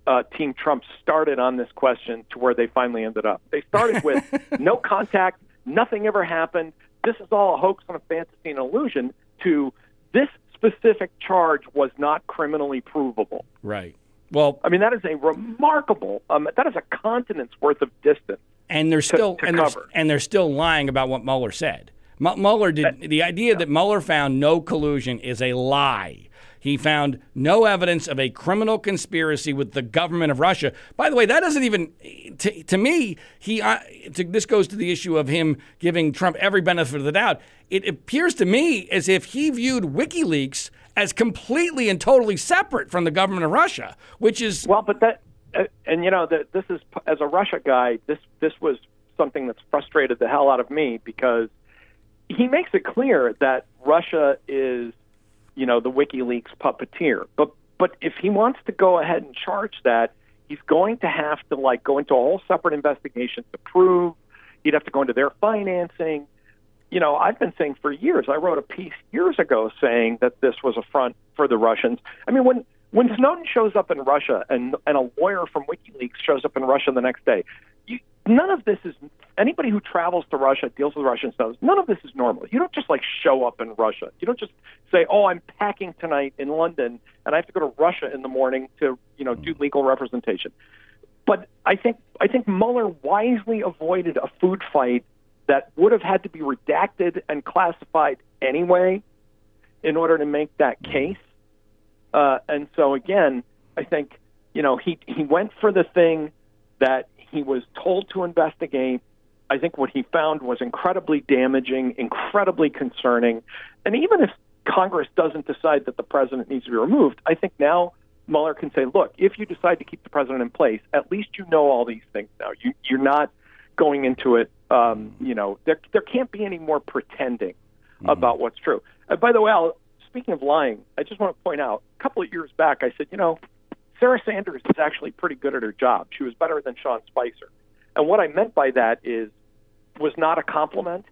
C: uh, Team Trump started on this question to where they finally ended up. They started with no contact, nothing ever happened. This is all a hoax and a fantasy and illusion. To this specific charge was not criminally provable.
A: Right. Well,
C: I mean that is a remarkable. Um, that is a continent's worth of distance.
A: And they're still
C: to
A: and, they're, and they're still lying about what Mueller said. M- Mueller did the idea yeah. that Mueller found no collusion is a lie. He found no evidence of a criminal conspiracy with the government of Russia. By the way, that doesn't even, to, to me, he. Uh, to, this goes to the issue of him giving Trump every benefit of the doubt. It appears to me as if he viewed WikiLeaks as completely and totally separate from the government of Russia, which is
C: well, but that, uh, and you know, that this is as a Russia guy, this this was something that's frustrated the hell out of me because he makes it clear that Russia is you know, the WikiLeaks puppeteer. But but if he wants to go ahead and charge that, he's going to have to like go into a whole separate investigation to prove. He'd have to go into their financing. You know, I've been saying for years. I wrote a piece years ago saying that this was a front for the Russians. I mean, when when Snowden shows up in Russia and and a lawyer from WikiLeaks shows up in Russia the next day, you, none of this is anybody who travels to Russia deals with Russians knows none of this is normal. You don't just like show up in Russia. You don't just say, "Oh, I'm packing tonight in London and I have to go to Russia in the morning to you know do legal representation." But I think I think Mueller wisely avoided a food fight that would have had to be redacted and classified anyway in order to make that case. Uh, and so again, I think you know he he went for the thing that he was told to investigate. I think what he found was incredibly damaging, incredibly concerning. And even if Congress doesn't decide that the president needs to be removed, I think now Mueller can say, look, if you decide to keep the president in place, at least you know all these things now. You, you're not going into it, um, you know, there, there can't be any more pretending mm-hmm. about what's true. Uh, by the way, I'll, speaking of lying, I just want to point out a couple of years back, I said, you know, Sarah Sanders is actually pretty good at her job. She was better than Sean Spicer. And what I meant by that is was not a compliment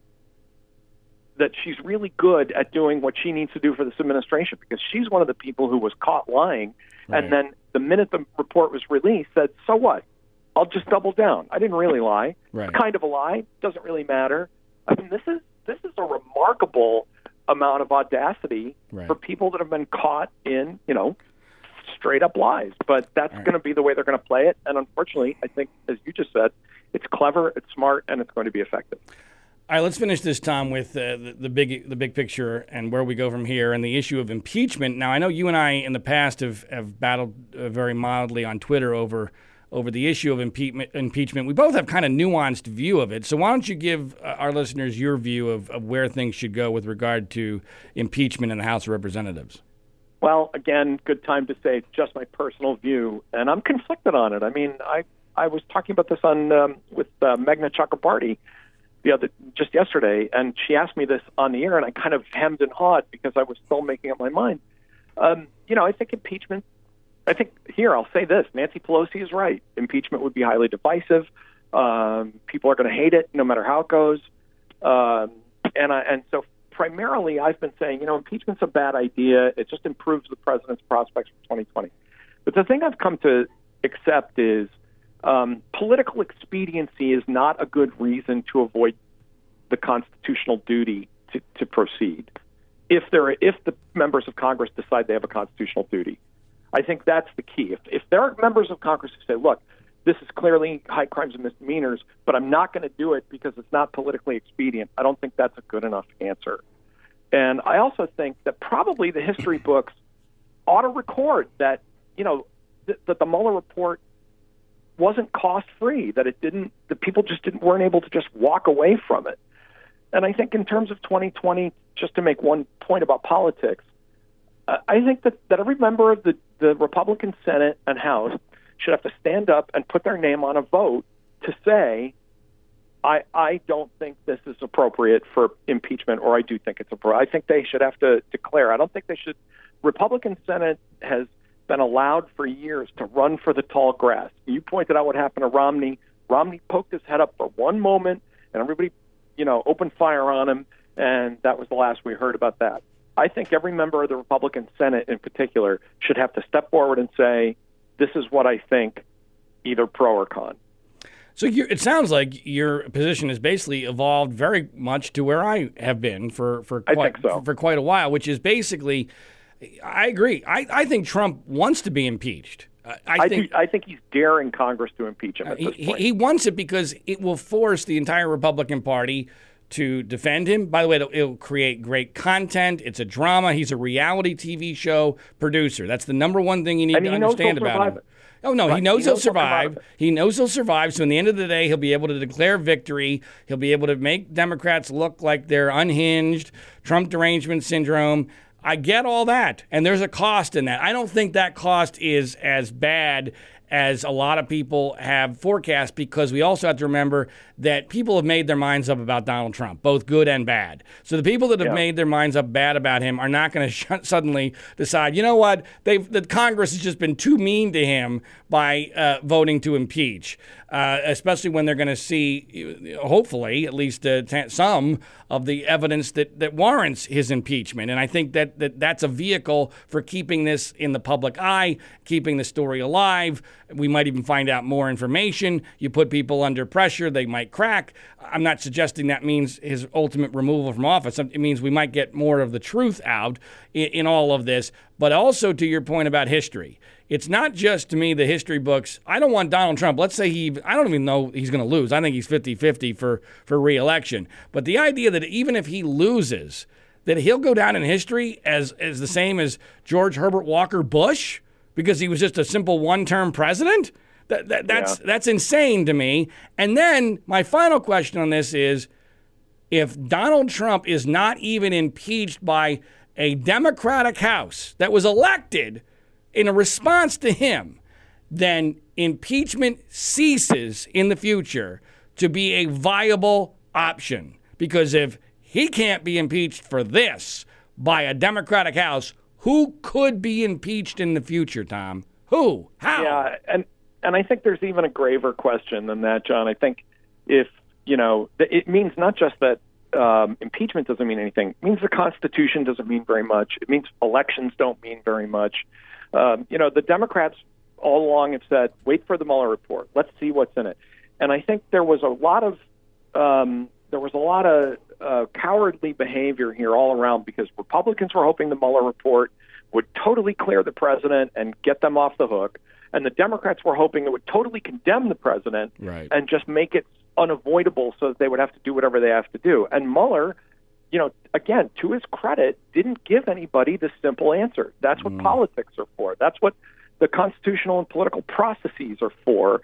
C: that she's really good at doing what she needs to do for this administration because she's one of the people who was caught lying right. and then the minute the report was released said, "So what? I'll just double down. I didn't really lie.
A: Right.
C: It's kind of a lie. Doesn't really matter." I mean, this is this is a remarkable amount of audacity
A: right.
C: for people that have been caught in, you know, straight up lies. But that's right. going to be the way they're going to play it. And unfortunately, I think, as you just said, it's clever, it's smart, and it's going to be effective.
A: All right, let's finish this, Tom, with uh, the, the, big the big picture and where we go from here, and the issue of impeachment. Now, I know you and I in the past have have battled uh, very mildly on Twitter over over the issue of impeachment. Impeachment. We both have kind of nuanced view of it. So why don't you give uh, our listeners your view of, of where things should go with regard to impeachment in the House of Representatives?
C: Well, again, good time to say just my personal view, and I'm conflicted on it. I mean, I I was talking about this on um, with uh, Meghna Chakrabarti the other just yesterday, and she asked me this on the air, and I kind of hemmed and hawed because I was still making up my mind. Um, you know, I think impeachment. I think here I'll say this: Nancy Pelosi is right. Impeachment would be highly divisive. Um, people are going to hate it no matter how it goes, um, and I, and so primarily I've been saying, you know, impeachment's a bad idea. It just improves the president's prospects for 2020. But the thing I've come to accept is um, political expediency is not a good reason to avoid the constitutional duty to, to proceed. If there, if the members of Congress decide they have a constitutional duty, I think that's the key. If, if there are members of Congress who say, "Look, this is clearly high crimes and misdemeanors, but I'm not going to do it because it's not politically expedient," I don't think that's a good enough answer. And I also think that probably the history books ought to record that you know th- that the Mueller report wasn't cost free, that it didn't, the people just didn't weren't able to just walk away from it. And I think in terms of 2020, just to make one point about politics, I think that, that every member of the, the Republican Senate and House should have to stand up and put their name on a vote to say, I, I don't think this is appropriate for impeachment, or I do think it's appropriate. I think they should have to declare. I don't think they should. Republican Senate has been allowed for years to run for the tall grass. You pointed out what happened to Romney. Romney poked his head up for one moment, and everybody, you know, opened fire on him, and that was the last we heard about that. I think every member of the Republican Senate, in particular, should have to step forward and say, "This is what I think, either pro or con."
A: So it sounds like your position has basically evolved very much to where I have been for for quite,
C: so.
A: for quite a while, which is basically I agree. I, I think Trump wants to be impeached. I,
C: I think I think he's daring Congress to impeach him. At uh,
A: this
C: he, point.
A: he wants it because it will force the entire Republican Party to defend him. By the way, it'll, it'll, create great content. It's a drama. He's a reality TV show producer. That's the number one thing you need
C: and
A: to understand about him. Oh no,
C: right.
A: he knows
C: he
A: will survive. He knows he'll survive. So in the end of the day, he'll be able to declare victory. He'll be able to make Democrats look like they're unhinged, Trump derangement syndrome. I get all that, and there's a cost in that. I don't think that cost is as bad as a lot of people have forecast because we also have to remember that people have made their minds up about Donald Trump, both good and bad. So the people that have
C: yeah.
A: made their minds up bad about him are not going to sh- suddenly decide, you know what, they've the Congress has just been too mean to him by uh, voting to impeach, uh, especially when they're going to see, hopefully, at least uh, t- some of the evidence that, that warrants his impeachment. And I think that, that that's a vehicle for keeping this in the public eye, keeping the story alive. We might even find out more information. You put people under pressure, they might crack. I'm not suggesting that means his ultimate removal from office. It means we might get more of the truth out in, in all of this. But also to your point about history, it's not just to me the history books. I don't want Donald Trump. Let's say he, I don't even know he's going to lose. I think he's 50 50 for, for reelection. But the idea that even if he loses, that he'll go down in history as, as the same as George Herbert Walker Bush because he was just a simple one term president? That, that, that's,
C: yeah.
A: that's insane to me. And then my final question on this is if Donald Trump is not even impeached by a Democratic House that was elected in a response to him, then impeachment ceases in the future to be a viable option. Because if he can't be impeached for this by a Democratic House, who could be impeached in the future, Tom? Who? How?
C: Yeah, and and I think there's even a graver question than that, John. I think if you know, it means not just that um, impeachment doesn't mean anything. It means the Constitution doesn't mean very much. It means elections don't mean very much. Um, you know, the Democrats all along have said, wait for the Mueller report. Let's see what's in it. And I think there was a lot of um, there was a lot of uh, cowardly behavior here all around because Republicans were hoping the Mueller report would totally clear the president and get them off the hook, and the Democrats were hoping it would totally condemn the president
A: right.
C: and just make it unavoidable so that they would have to do whatever they have to do. And Mueller, you know, again, to his credit, didn't give anybody the simple answer. That's what
A: Mm.
C: politics are for. That's what the constitutional and political processes are for.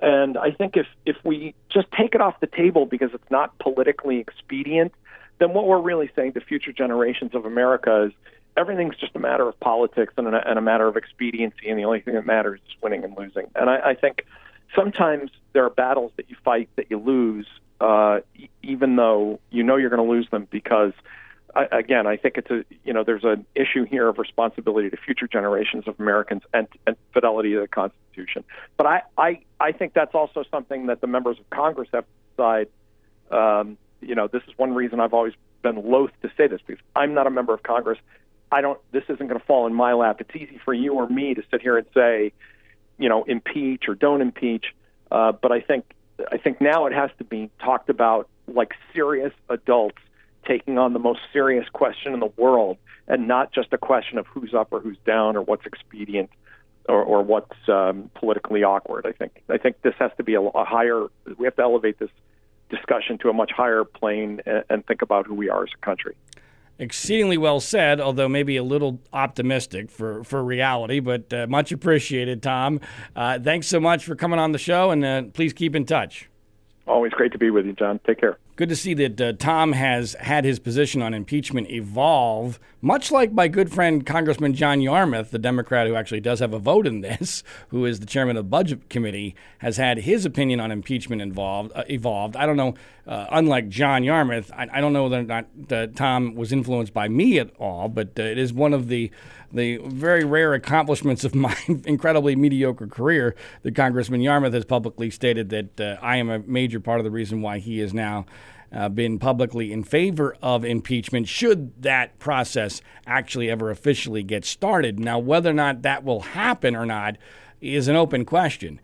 C: And I think if, if we just take it off the table because it's not politically expedient, then what we're really saying to future generations of America is everything's just a matter of politics and a, and a matter of expediency, and the only thing that matters is winning and losing. And I, I think sometimes there are battles that you fight that you lose, uh, even though you know you're going to lose them because again, I think it's a you know there's an issue here of responsibility to future generations of Americans and, and fidelity to the Constitution. But I, I I think that's also something that the members of Congress have to decide. Um, you know, this is one reason I've always been loath to say this because I'm not a member of Congress. I don't. This isn't going to fall in my lap. It's easy for you or me to sit here and say, you know, impeach or don't impeach. Uh, but I think I think now it has to be talked about like serious adults taking on the most serious question in the world, and not just a question of who's up or who's down or what's expedient or, or what's um, politically awkward. I think I think this has to be a, a higher. We have to elevate this discussion to a much higher plane and, and think about who we are as a country
A: exceedingly well said, although maybe a little optimistic for, for reality, but uh, much appreciated, Tom. Uh, thanks so much for coming on the show, and uh, please keep in touch.
C: Always great to be with you, John. Take care.
A: Good to see that uh, Tom has had his position on impeachment evolve, much like my good friend Congressman John Yarmuth, the Democrat who actually does have a vote in this, who is the chairman of the Budget Committee, has had his opinion on impeachment involved uh, evolved. I don't know. Uh, unlike John Yarmuth, I, I, don't know whether or not uh, Tom was influenced by me at all, but uh, it is one of the the very rare accomplishments of my incredibly mediocre career that Congressman Yarmuth has publicly stated that uh, I am a major part of the reason why he has now uh, been publicly in favor of impeachment should that process actually ever officially get started. Now, whether or not that will happen or not is an open question.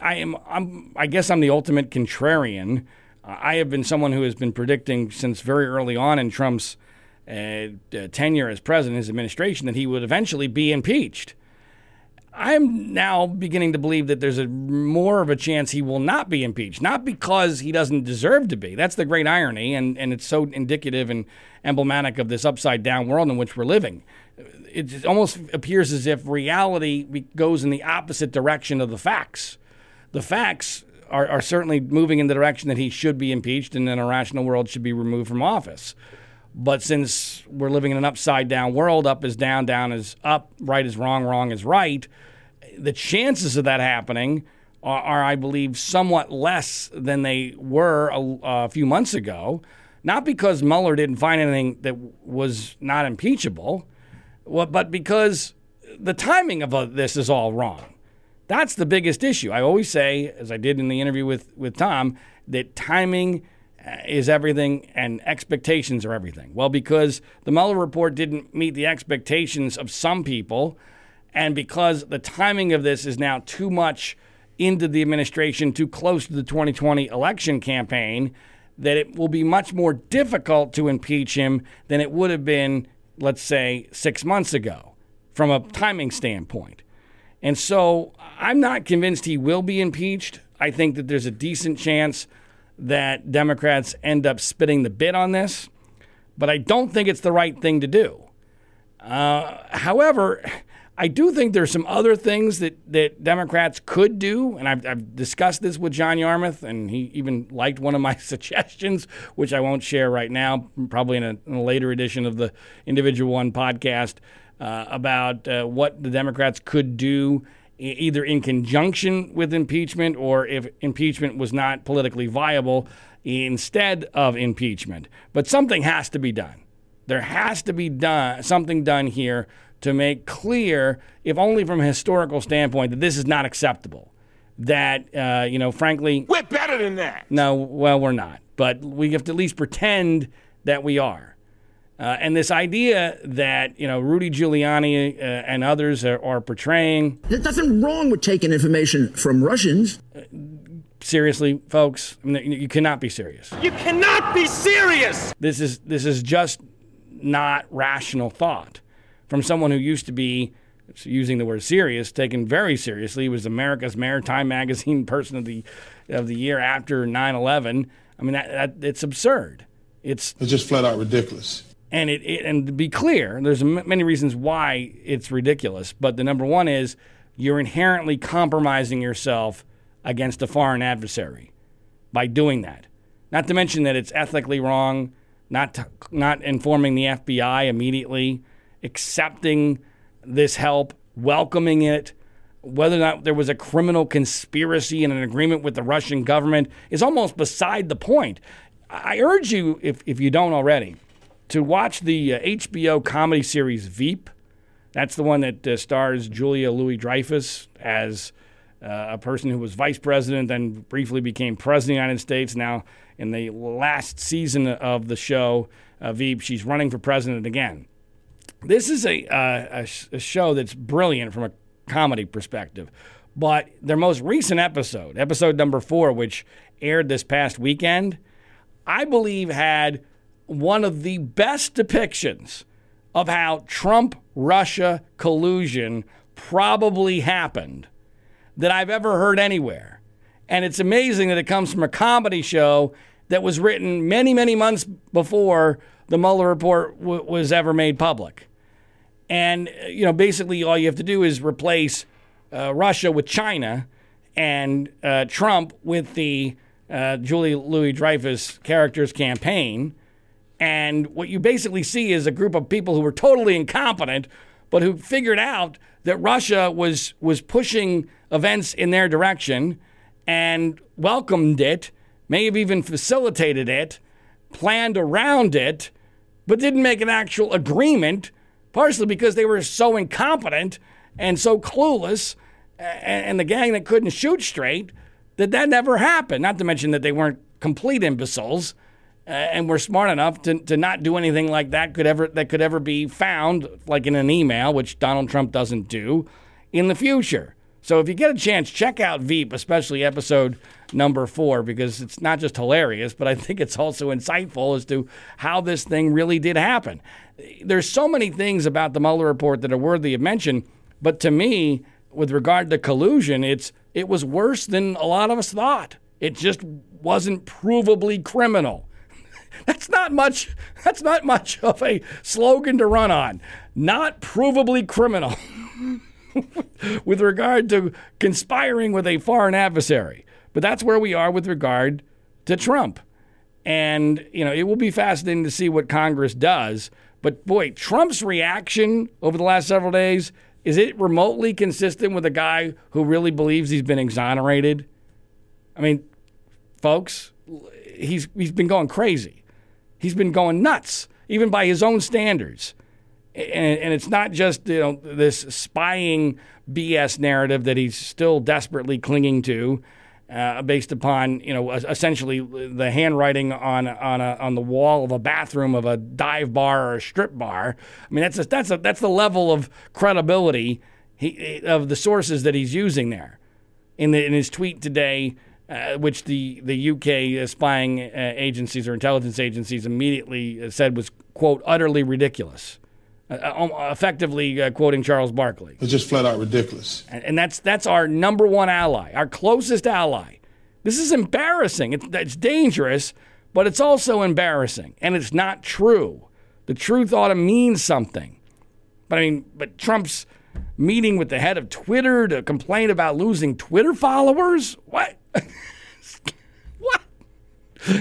A: I am, I'm, I guess I'm the ultimate contrarian. I have been someone who has been predicting since very early on in Trump's uh, tenure as president, his administration, that he would eventually be impeached. I'm now beginning to believe that there's a more of a chance he will not be impeached, not because he doesn't deserve to be. That's the great irony, and, and it's so indicative and emblematic of this upside down world in which we're living. It almost appears as if reality goes in the opposite direction of the facts. The facts are, are certainly moving in the direction that he should be impeached and in a rational world should be removed from office. But since we're living in an upside down world, up is down, down is up, right is wrong, wrong is right, the chances of that happening are, are I believe, somewhat less than they were a, a, few months ago. Not because Mueller didn't find anything that was not impeachable, but because the timing of uh, this is all wrong. That's the biggest issue. I always say, as I did in the interview with, with Tom, that timing Uh, is everything and expectations are everything. Well, because the Mueller report didn't meet the expectations of some people, and because the timing of this is now too much into the administration, too close to the 2020 election campaign, that it will be much more difficult to impeach him than it would have been, let's say, six months ago from a timing standpoint. And so I'm not convinced he will be impeached. I think that there's a decent chance that Democrats end up spitting the bit on this, but I don't think it's the right thing to do. Uh, however, I do think there's some other things that, that Democrats could do, and I've, I've, discussed this with John Yarmuth, and he even liked one of my suggestions, which I won't share right now, probably in a, in a later edition of the Individual One podcast, uh, about uh, what the Democrats could do either in conjunction with impeachment or if impeachment was not politically viable instead of impeachment. But something has to be done. There has to be done something done here to make clear, if only from a historical standpoint, that this is not acceptable. That uh, you know, frankly,
E: we're better than that.
A: No, well, we're not. But we have to at least pretend that we are. Uh, and this idea that you know Rudy Giuliani uh, and others are, are, portraying.
D: There's nothing wrong with taking information from Russians. Uh,
A: seriously, folks, I mean, you cannot be serious.
E: You cannot be serious.
A: This is this is just not rational thought from someone who used to be using the word serious, taken very seriously. He was America's mayor Time Magazine Person of the of the Year after 9/11. I mean, that, that it's absurd. It's
F: it's just flat out ridiculous.
A: And it, it, and to be clear, there's many reasons why it's ridiculous. But the number one is you're inherently compromising yourself against a foreign adversary by doing that. Not to mention that it's ethically wrong, not to, not informing the FBI immediately, accepting this help, welcoming it, whether or not there was a criminal conspiracy and an agreement with the Russian government is almost beside the point. I urge you, if, if you don't already, to watch the uh, HBO comedy series Veep. That's the one that uh, stars Julia Louis Dreyfus as uh, a person who was vice president, then briefly became president of the United States. Now, in the last season of the show, uh, Veep, she's running for president again. This is a, uh, a, a show that's brilliant from a comedy perspective. But their most recent episode, episode number four, which aired this past weekend, I believe had one of the best depictions of how Trump Russia collusion probably happened that I've ever heard anywhere. And it's amazing that it comes from a comedy show that was written many, many months before the Mueller report w- was ever made public. And, you know, basically all you have to do is replace uh, Russia with China and uh, Trump with the uh, Julie Louis Dreyfus character's campaign. And what you basically see is a group of people who were totally incompetent, but who figured out that Russia was, was pushing events in their direction and welcomed it, may have even facilitated it, planned around it, but didn't make an actual agreement, partially because they were so incompetent and so clueless, and the gang that couldn't shoot straight, that that never happened. Not to mention that they weren't complete imbeciles. Uh, and were smart enough to, to not do anything like that could ever that could ever be found like in an email, which Donald Trump doesn't do in the future. So if you get a chance, check out Veep, especially episode number four, because it's not just hilarious, but I think it's also insightful as to how this thing really did happen. There's so many things about the Mueller report that are worthy of mention, but to me, with regard to collusion, it's it was worse than a lot of us thought. It just wasn't provably criminal. That's not much. That's not much of a slogan to run on. Not provably criminal with regard to conspiring with a foreign adversary. But that's where we are with regard to Trump. And, you know, it will be fascinating to see what Congress does. But boy, Trump's reaction over the last several days is it remotely consistent with a guy who really believes he's been exonerated? I mean, folks, he's he's been going crazy. He's been going nuts, even by his own standards. And, and it's not just you know this spying BS narrative that he's still desperately clinging to, uh, based upon you know essentially the handwriting on on a, on the wall of a bathroom of a dive bar or a strip bar. I mean that's a, that's a, that's the level of credibility he, of the sources that he's using there. In the, in his tweet today, uh, which the the UK spying uh, agencies or intelligence agencies immediately said was quote utterly ridiculous. Uh, um, effectively uh, quoting Charles Barkley.
F: It's just flat out ridiculous.
A: And, and, that's that's our number one ally, our closest ally. This is embarrassing. It's, it's dangerous, but it's also embarrassing, and it's not true. The truth ought to mean something. But I mean, but Trump's meeting with the head of Twitter to complain about losing Twitter followers? What? What?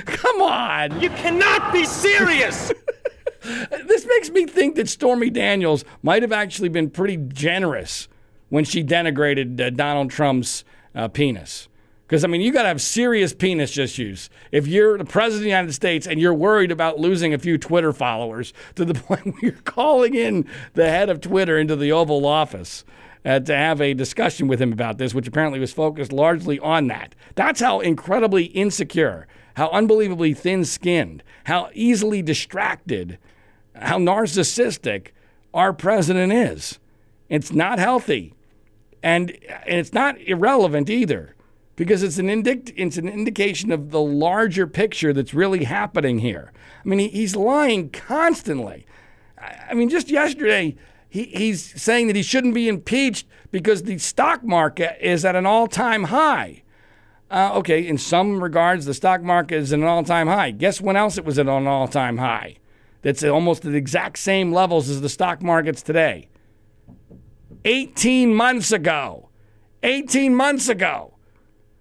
A: Come on.
E: You cannot be serious.
A: this makes me think that Stormy Daniels might have actually been pretty generous when she denigrated uh, Donald Trump's uh, penis. Because, I mean, you got to have serious penis issues if you're the president of the United States and you're worried about losing a few Twitter followers to the point where you're calling in the head of Twitter into the Oval Office. Uh, to have a discussion with him about this, which apparently was focused largely on that. That's how incredibly insecure, how unbelievably thin skinned, how easily distracted how narcissistic our president is. It's not healthy. And, and it's not irrelevant either, because it's an, indic- it's an indication of the larger picture that's really happening here. I mean, he, he's lying constantly. I, I mean, just yesterday, he, he's saying that he shouldn't be impeached because the stock market is at an all time high. Uh, okay, in some regards, the stock market is at an all time high. Guess when else it was at an all time high? that's almost at the exact same levels as the stock markets today. 18 months ago. 18 months ago.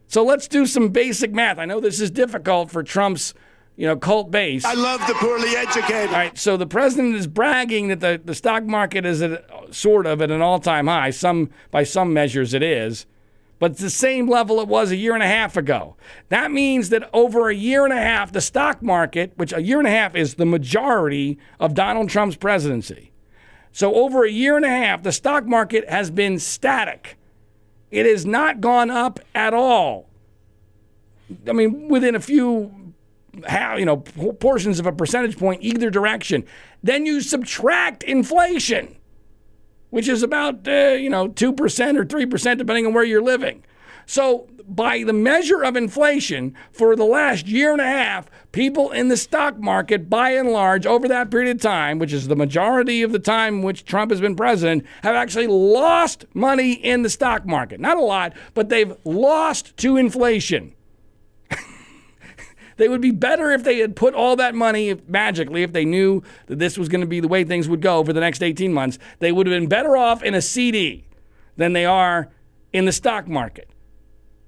A: So let's do some basic math. I know this is difficult for Trump's, you know, cult base.
E: I love the poorly educated.
A: All right, so the president is bragging that the, the stock market is at, sort of at an all-time high. Some by some measures it is, but it's the same level it was a year and a half ago. That means that over a year and a half, the stock market, which a year and a half is the majority of Donald Trump's presidency. So over a year and a half, the stock market has been static. It has not gone up at all. I mean, within a few, how you know, portions of a percentage point either direction. Then you subtract inflation, which is about uh, you know two percent or three percent depending on where you're living. So, by the measure of inflation for the last year and a half, people in the stock market, by and large, over that period of time, which is the majority of the time which Trump has been president, have actually lost money in the stock market. Not a lot, but they've lost to inflation. They would be better if they had put all that money magically, if they knew that this was going to be the way things would go for the next 18 months. They would have been better off in a CD than they are in the stock market.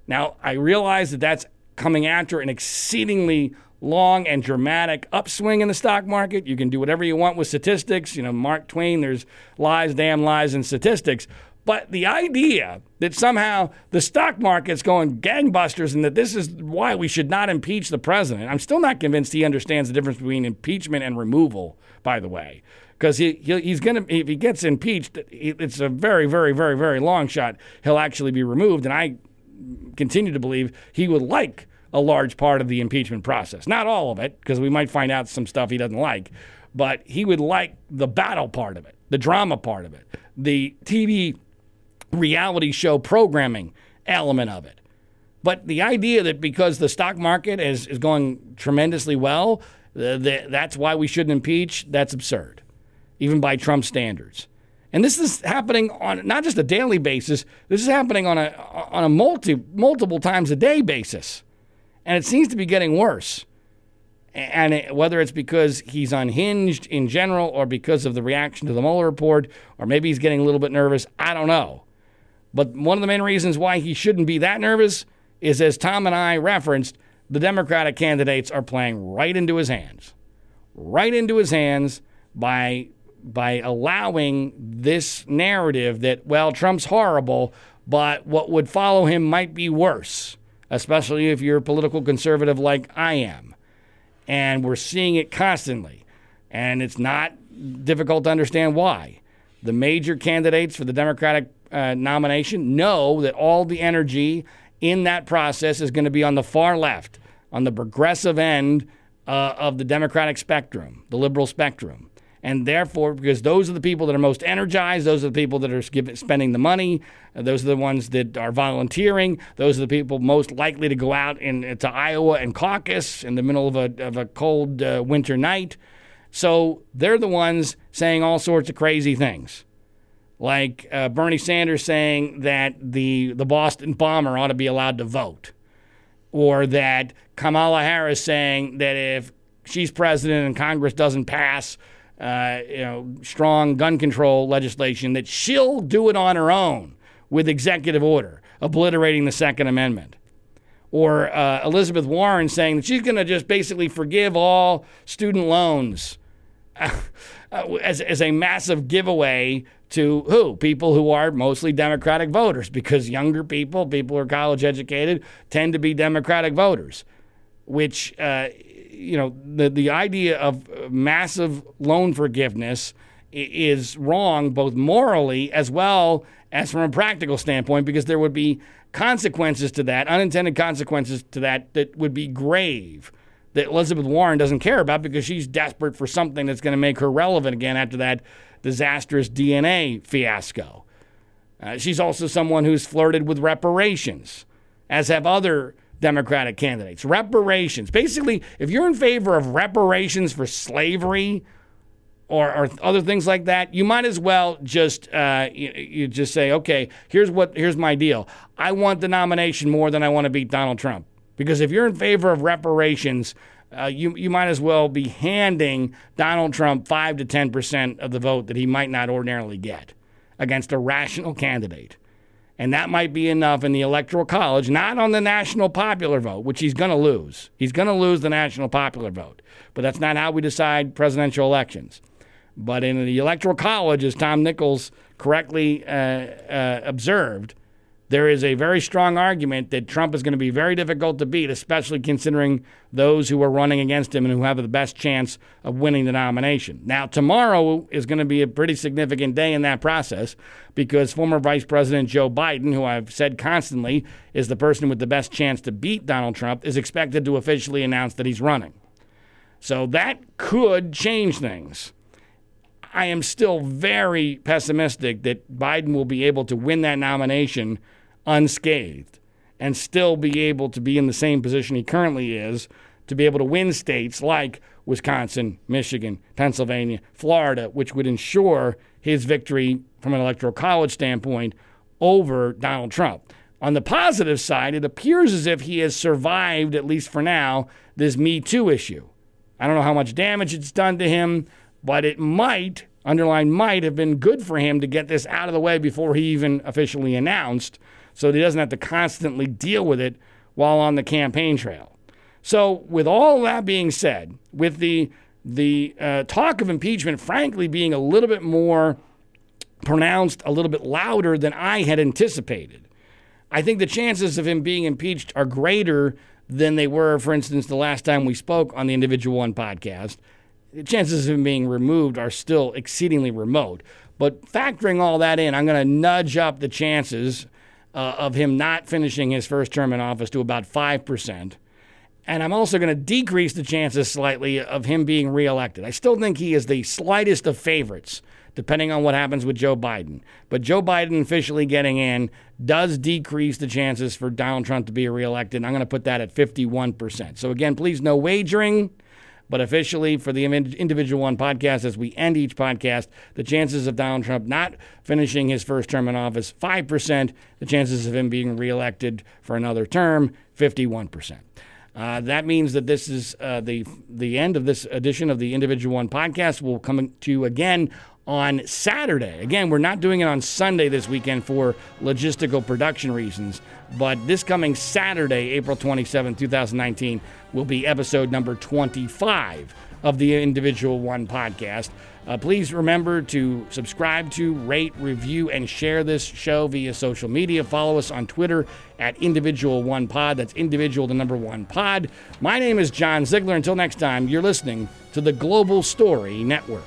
A: Now, I realize that that's coming after an exceedingly long and dramatic upswing in the stock market. You can do whatever you want with statistics. You know, Mark Twain, there's lies, damn lies, and statistics. But the idea that somehow the stock market's going gangbusters and that this is why we should not impeach the president, I'm still not convinced he understands the difference between impeachment and removal, by the way. Because he, he, he's going to, if he gets impeached, it's a very, very, very, very long shot. He'll actually be removed. And I continue to believe he would like a large part of the impeachment process. Not all of it, because we might find out some stuff he doesn't like, but he would like the battle part of it, the drama part of it, the TV reality show programming element of it. But the idea that because the stock market is, is going tremendously well, the, that's why we shouldn't impeach, that's absurd, even by Trump standards. And this is happening on not just a daily basis, this is happening on a, on a multi, multiple times a day basis. And it seems to be getting worse. And it, whether it's because he's unhinged in general or because of the reaction to the Mueller report, or maybe he's getting a little bit nervous, I don't know. But one of the main reasons why he shouldn't be that nervous is, as Tom and I referenced, the Democratic candidates are playing right into his hands, right into his hands by by allowing this narrative that well Trump's horrible, but what would follow him might be worse, especially if you're a political conservative like I am. And we're seeing it constantly. And it's not difficult to understand why. The major candidates for the Democratic uh, nomination know that all the energy in that process is going to be on the far left, on the progressive end uh, of the Democratic spectrum, the liberal spectrum. And therefore, because those are the people that are most energized, those are the people that are spending the money, uh, those are the ones that are volunteering, those are the people most likely to go out in, to Iowa and caucus in the middle of a, of a cold uh, winter night. So they're the ones saying all sorts of crazy things like uh, Bernie Sanders saying that the, the Boston bomber ought to be allowed to vote, or that Kamala Harris saying that if she's president and Congress doesn't pass, uh, you know, strong gun control legislation, that she'll do it on her own with executive order, obliterating the Second Amendment. Or uh, Elizabeth Warren saying that she's going to just basically forgive all student loans as, as a massive giveaway to who? People who are mostly Democratic voters, because younger people, people who are college educated, tend to be Democratic voters, which, uh, you know, the, the idea of massive loan forgiveness is wrong, both morally as well as from a practical standpoint, because there would be consequences to that, unintended consequences to that, that would be grave that Elizabeth Warren doesn't care about because she's desperate for something that's going to make her relevant again after that disastrous DNA fiasco. Uh, she's also someone who's flirted with reparations, as have other Democratic candidates. Reparations. Basically, if you're in favor of reparations for slavery or, or other things like that, you might as well just uh, you, you just say, okay, here's what here's my deal. I want the nomination more than I want to beat Donald Trump. Because if you're in favor of reparations, uh, you, you might as well be handing Donald Trump 5 to 10% of the vote that he might not ordinarily get. against a rational candidate. And that might be enough in the Electoral College, not on the national popular vote, which he's going to lose. He's going to lose the national popular vote. But that's not how we decide presidential elections. But in the Electoral College, as Tom Nichols correctly uh, uh, observed, there is a very strong argument that Trump is going to be very difficult to beat, especially considering those who are running against him and who have the best chance of winning the nomination. Now, tomorrow is going to be a pretty significant day in that process because former Vice President Joe Biden, who I've said constantly is the person with the best chance to beat Donald Trump, is expected to officially announce that he's running. So that could change things. I am still very pessimistic that Biden will be able to win that nomination unscathed and still be able to be in the same position he currently is to be able to win states like Wisconsin, Michigan, Pennsylvania, Florida, which would ensure his victory from an electoral college standpoint over Donald Trump. On the positive side, it appears as if he has survived, at least for now, this Me Too issue. I don't know how much damage it's done to him, but it might, underline might, have been good for him to get this out of the way before he even officially announced so he doesn't have to constantly deal with it while on the campaign trail. So, with all that being said, with the the uh, talk of impeachment, frankly, being a little bit more pronounced, a little bit louder than I had anticipated, I think the chances of him being impeached are greater than they were, for instance, the last time we spoke on the Individual One podcast. The chances of him being removed are still exceedingly remote. But factoring all that in, I'm going to nudge up the chances uh, of him not finishing his first term in office to about 5%. And I'm also going to decrease the chances slightly of him being reelected. I still think he is the slightest of favorites, depending on what happens with Joe Biden. But Joe Biden officially getting in does decrease the chances for Donald Trump to be reelected. I'm going to put that at 51%. So, again, please no wagering. But officially, for the Individual One podcast, as we end each podcast, the chances of Donald Trump not finishing his first term in office, 5%. The chances of him being reelected for another term, 51%. Uh, that means that this is uh, the the end of this edition of the Individual One podcast. We'll come to you again on Saturday. Again, we're not doing it on Sunday this weekend for logistical production reasons, but this coming Saturday, April 27, 2019, will be episode number 25 of the Individual One podcast. Uh, please remember to subscribe to, rate, review, and share this show via social media. Follow us on Twitter at Individual One Pod. That's Individual, the number one pod. My name is John Ziegler. Until next time, you're listening to the Global Story Network.